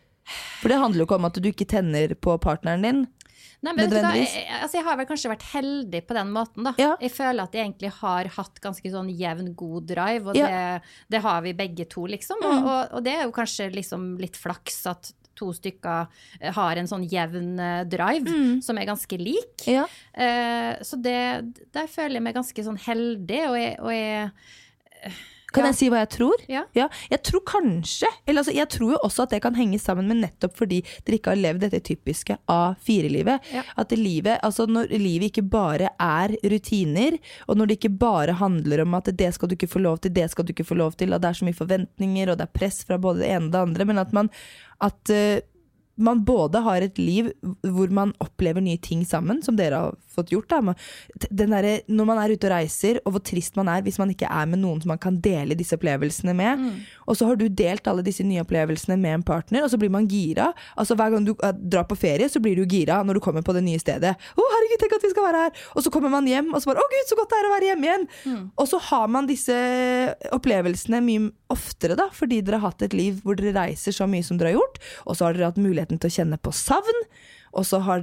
For det handler jo ikke om at du ikke tenner på partneren din. Nei, men jeg, altså, jeg har vel kanskje vært heldig på den måten, da. Ja. Jeg føler at jeg egentlig har hatt ganske sånn jevn, god drive, og Ja. Mm. det, det har vi begge to, liksom. Og, og, og det er jo kanskje liksom litt flaks at to stykker eh, har en sånn jevn drive drive som er ganske lik. Mm. Ja. Eh, så det, der føler jeg meg ganske sånn heldig, og jeg, og jeg Kan Ja. jeg si hva jeg tror? Ja. Jeg tror kanskje Eller altså, jeg tror jo også at det kan henge sammen med nettopp fordi dere ikke har levd dette typiske A4-livet. Ja. At livet, altså når livet ikke bare er rutiner, og når det ikke bare handler om at det skal du ikke få lov til, det skal du ikke få lov til, og det er så mye forventninger, og det er press fra både det ene og det andre, men at man at eh, man både har et liv hvor man opplever nye ting sammen, som dere har fått gjort. Derre- når man er ute og reiser, og hvor trist man er hvis man ikke er med noen som man kan dele disse opplevelsene med. Mm. Og så har du delt alle disse nye opplevelsene med en partner, og så blir man gira. Altså Hver gang du eh, drar på ferie, så blir du gira når du kommer på det nye stedet. 'Å, herregud, tenk at vi skal være her!' Og så kommer man hjem, og så bare 'Å, gud, så godt det er å være hjemme igjen!' Mm. Og så har man disse opplevelsene mye oftere, da, fordi dere har hatt et liv hvor dere reiser så mye som dere har gjort, og så har dere hatt muligheten til å kjenne på savn. Og så har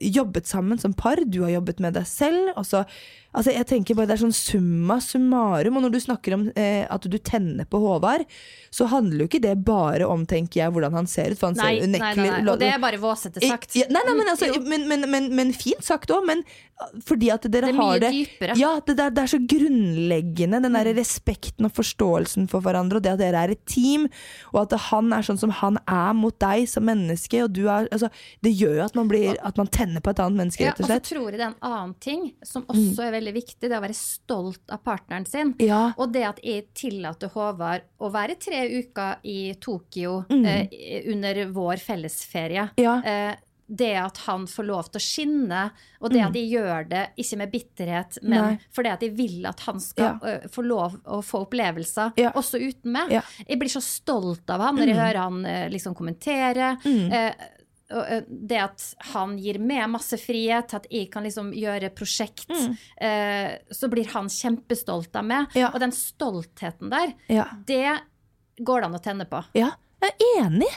jobbet sammen som par, du har jobbet med deg selv. Og så, altså jeg tenker bare Det er sånn summa summarum. Og når du snakker om eh, at du tenner på Håvard, så handler jo ikke det bare om tenker jeg, hvordan han ser ut. For han Nei, ser nei, nei, nei. Og det er bare våsete sagt. ja, nei, nei, men, altså, men, men, men, men fint sagt òg. Men uh, fordi at dere Det er har det dypere. Mm. Ja, det, der, det er så grunnleggende. Den der respekten og forståelsen for hverandre, og det at dere er et team. Og at han er sånn som han er mot deg som menneske. Og du er, altså, det gjør jo at man, blir, at man tenner på et annet menneske, Ja, rett og og så tror jeg det er en annen ting som også er veldig viktig, det å være stolt av partneren sin. Ja. Og det at jeg tillater Håvard å være tre uker i Tokyo Mm. eh, under vår fellesferie. Ja. Eh, det at han får lov til å skinne, og det at de gjør det ikke med bitterhet, men Mm. Nei. fordi at de vil at han skal Ja. uh, få lov å få opplevelser, Ja. også uten meg. Ja. Mm. Jeg blir så stolt av han når jeg hører han uh, liksom kommentere. Mm. eh, det at han gir meg masse frihet at jeg kan liksom gjøre prosjekt, eh, så blir han kjempestolt av meg. Mm. Ja. Og den stoltheten der, Ja. det går det an å tenne på. Ja, jeg er enig.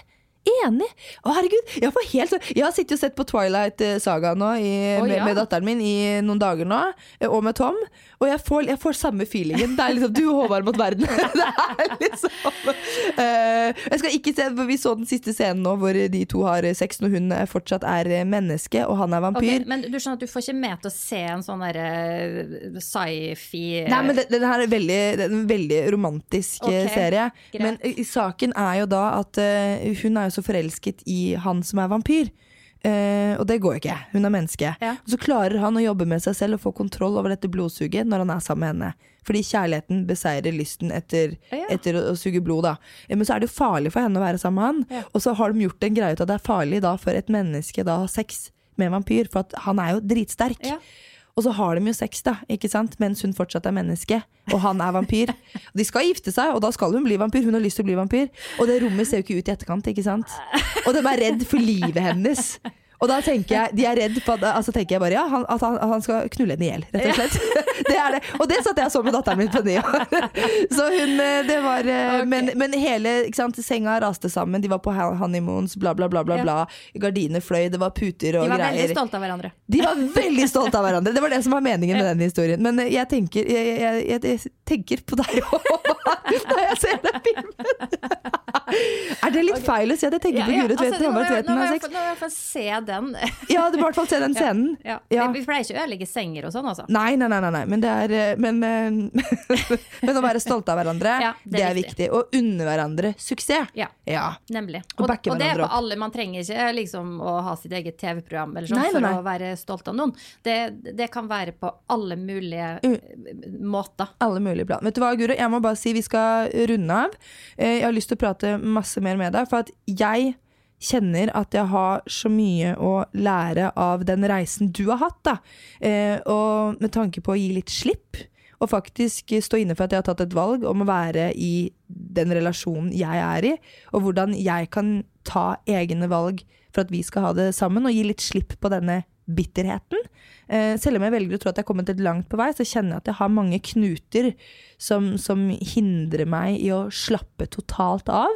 Enig! Å, herregud. Jeg, får helt, jeg har sittet og sett på Twilight eh, Saga nå i, oh, med, ja. med datteren min i noen dager nå, eh, og med Tom. Og jeg får, jeg får samme feelingen. Det er liksom du og Håvard mot verden. Det er liksom uh, Jeg skal ikke se, Vi så den siste scenen nå hvor de to har sex når hun fortsatt er menneske og han er vampyr. vampyr. men du skjønner at du får ikke med til å se en sånn derre sci-fi Nei, men det, den her er veldig, det er en veldig romantisk okay, serie. greit. Men saken er jo da at uh, hun er jo så forelsket i han som er vampyr. Eh, og det går jo ikke. Hun er menneske. Ja. Og så klarer han å jobbe med seg selv og få kontroll over dette blodsuget når han er sammen med henne. Fordi kjærligheten beseirer lysten etter, Ja. etter å, å suge blod. da Eh, Men så er det jo farlig for henne å være sammen med han. Ja. Og så har de gjort en greie ut av at det er farlig da for et menneske da å ha sex med en vampyr. For at han er jo dritsterk. Og så har de jo sex, da, ikke sant? mens hun fortsatt er menneske, og han er vampyr. De skal gifte seg, og da skal hun bli vampyr. Hun har lyst til å bli vampyr. Og det rommet ser jo ikke ut i etterkant, ikke sant? Og de er redd for livet hennes. Og da tenker jeg, de er redd for at, altså tenker jeg bare ja, han, at, han, han skal knulle henne i hjel, rett og slett. Det er det. Og det satt jeg og så med datteren min på ni år. Så hun, eh, det var okay. men, men hele sant, senga raste sammen, de var på honeymoons, bla, bla, bla, bla. Ja. bla. Gardiner fløy, det var puter og greier. De var greier. veldig stolte av hverandre. De var veldig stolte av hverandre. Det var det som var meningen med den historien. Men eh, jeg tenker, jeg, jeg, jeg, jeg tenker på deg òg når jeg ser den filmen. Er det litt feil å si at jeg tenker på altså, nå må jeg- nå må har sex? nå må jeg i hvert fall se den. Ja, du må i hvert fall se den scenen. Ja. Ja. Vi, pleier ikke å ødelegge senger og sånn, altså. Nei, nei, nei, nei. Men, det er, eh, men, eh, men å være stolte av hverandre, Ja, det, er viktig. Og unne hverandre suksess. Ja. Ja. Nemlig. Og Og, og det er på alle. Man trenger ikke liksom å ha sitt eget TV-program eller sånn Nei, for nei. å være stolt av noen. Det, det kan være på alle mulige eh, måter. Alle mulige plan. Vet du hva, Guro? Jeg må bare si vi skal runde av. Eh, Jeg har lyst til å prate masse mer med deg, for at jeg kjenner at jeg har så mye å lære av den reisen du har hatt, da. Eh, Og med tanke på å gi litt slipp. Og faktisk stå inne for at jeg har tatt et valg om å være i den relasjonen jeg er i. Og hvordan jeg kan ta egne valg for at vi skal ha det sammen, og gi litt slipp på denne bitterheten. Eh, selv om jeg velger å tro at jeg har kommet litt langt på vei, så kjenner jeg at jeg har mange knuter som, som hindrer meg i å slappe totalt av.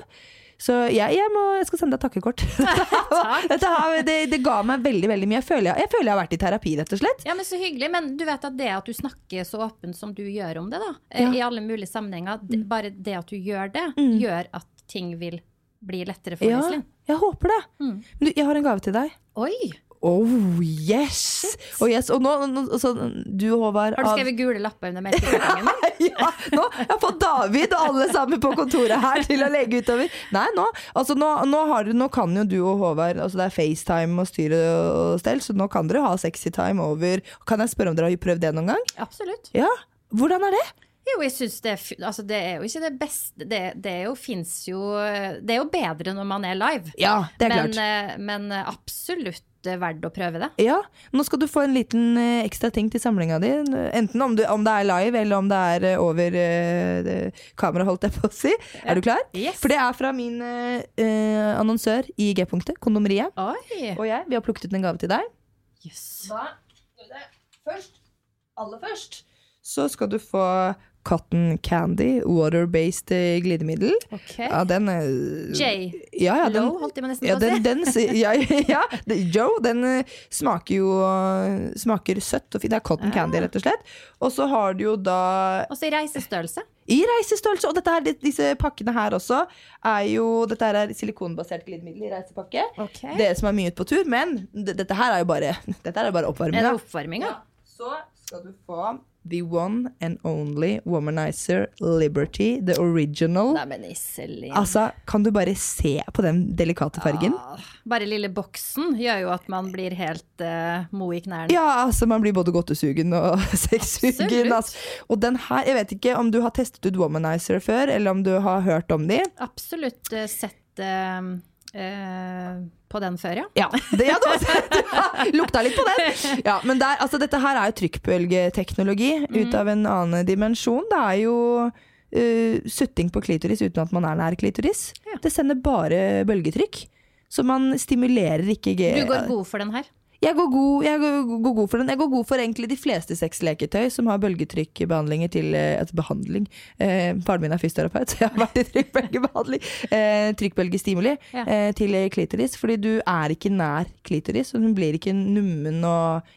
Så jeg, jeg, må, jeg skal sende deg takkekort. Dette har, det, det ga meg veldig veldig mye. Jeg føler jeg, jeg føler jeg har vært i terapi, rett og slett. Ja, men Så hyggelig. Men du vet at det at du snakker så åpent som du gjør om det, da, Ja. i alle mulige sammenhenger, det, bare det at du gjør det, Mm. gjør at ting vil bli lettere for Ja, jeg håper det. Mm. Men du, jeg har en gave til deg. Oi! Oh yes! Oh, yes. Og nå, så, du Håvard Har du skrevet gule lapper under melkekartongen? ja, nå har fått David og alle sammen på kontoret her til å legge utover. Nei, nå, altså nå, nå, har, du- nå kan jo du og Håvard altså Det er FaceTime og styre og stell, så nå kan dere ha sexy time over. Kan jeg spørre om dere har prøvd det noen gang? Absolutt. Ja, Hvordan er det? Jo, jeg synes det, altså, det er jo ikke det beste Det, det jo, jo Det er jo bedre når man er live. Ja, det er men, klart. eh, men absolutt eh, verdt å prøve det. Ja, Nå skal du få en liten eh, ekstra ting til samlinga di. Enten om, du, om det er live, eller om det er eh, over uh, kamera, holdt jeg på å si. Er du klar? Yes. For det er fra min eh, annonsør i G-punktet, Kondomeriet. Oi! Og jeg, vi har plukket ut en gave til deg. Jøss. Da, først, aller først, så skal du få Cotton Candy, water-based eh, glidemiddel. Okay. Ja, den er J. Ja, ja, den, Low, holdt jeg meg nesten ja, på si. den, den, ja, ja, Joe, den eh, smaker jo eh, Smaker søtt og fint. Det er cotton candy, rett og slett. Og så har du jo da Også i reisestørrelse. i reisestørrelse, og her, disse pakkene her også, er jo Dette er silikonbasert glidemiddel i reisepakke. Okay. Dere som er mye ute på tur, men dette her er jo bare Dette er bare Er oppvarminga. det oppvarminga? Så skal du få The One and Only Womanizer Liberty, the original. Nei, men Iselin. Altså, kan du bare se på den delikate fargen? Ja, bare lille boksen gjør jo at man blir helt uh, mo i knærne. Ja, altså man blir både godtesugen og sexsugen. Altså. Og den her, jeg vet ikke om du har testet ut Womanizer før, eller om du har hørt om de. Absolutt uh, sett eh, Eh, på den før, ja. Ja, det, ja, lukta litt på den. Ja, men der, altså, dette her er jo trykkbølgeteknologi ut av en annen dimensjon. Det er jo uh, sutting på klitoris uten at man er nær klitoris. Det sender bare bølgetrykk. Så man stimulerer ikke Du går god for den her? Jeg går, god, jeg går, god for den. Jeg går god for egentlig de fleste sexleketøy som har bølgetrykkbehandlinger til eh, altså behandling. Eh, faren min er fysioterapeut, så jeg har vært i trykkbølgebehandling. Eh, trykkbølgestimuli Ja. eh, til klitoris. Fordi du er ikke nær klitoris, og hun blir ikke nummen og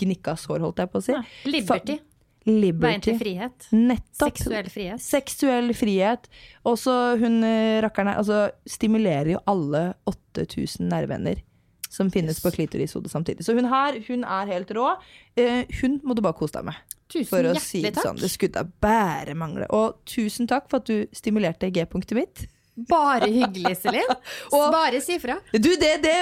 gnikka sår, holdt jeg på å si. Ja. Liberty. Liberty. Veien til frihet. Nettopp. Seksuell frihet. Seksuell frihet. Og så hun eh, rakkeren her altså, stimulerer jo alle 8000 nerveender som finnes på klitorishodet samtidig. Så hun her, hun er helt rå. Eh, hun må du bare kose deg med. Tusen For å si det sånn. Det skulle da bare mangle. Og tusen takk for at du stimulerte G-punktet mitt. Bare hyggelig, Selin. Og- Bare si fra. Du, det, det,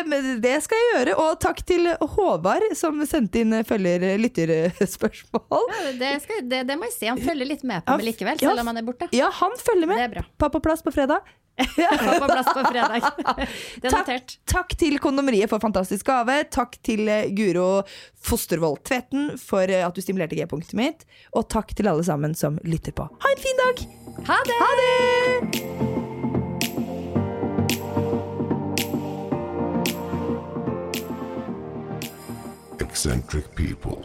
det skal jeg gjøre. Og takk til Håvard som sendte inn eh, følger lytterspørsmål. Ja, det, skal, det, det må jeg si. Han følger litt med på meg likevel, selv om han er borte. Ja, han følger med. På Plass. På fredag. Var på plass på fredag. Det er Takk, notert. takk til Kondomeriet for fantastisk gave. Takk til eh, Guro Fostervold Tvetten for eh, at du stimulerte G-punktet mitt. Og takk til alle sammen som lytter på. Ha en fin dag! Ha det! Ha det! Eccentric people.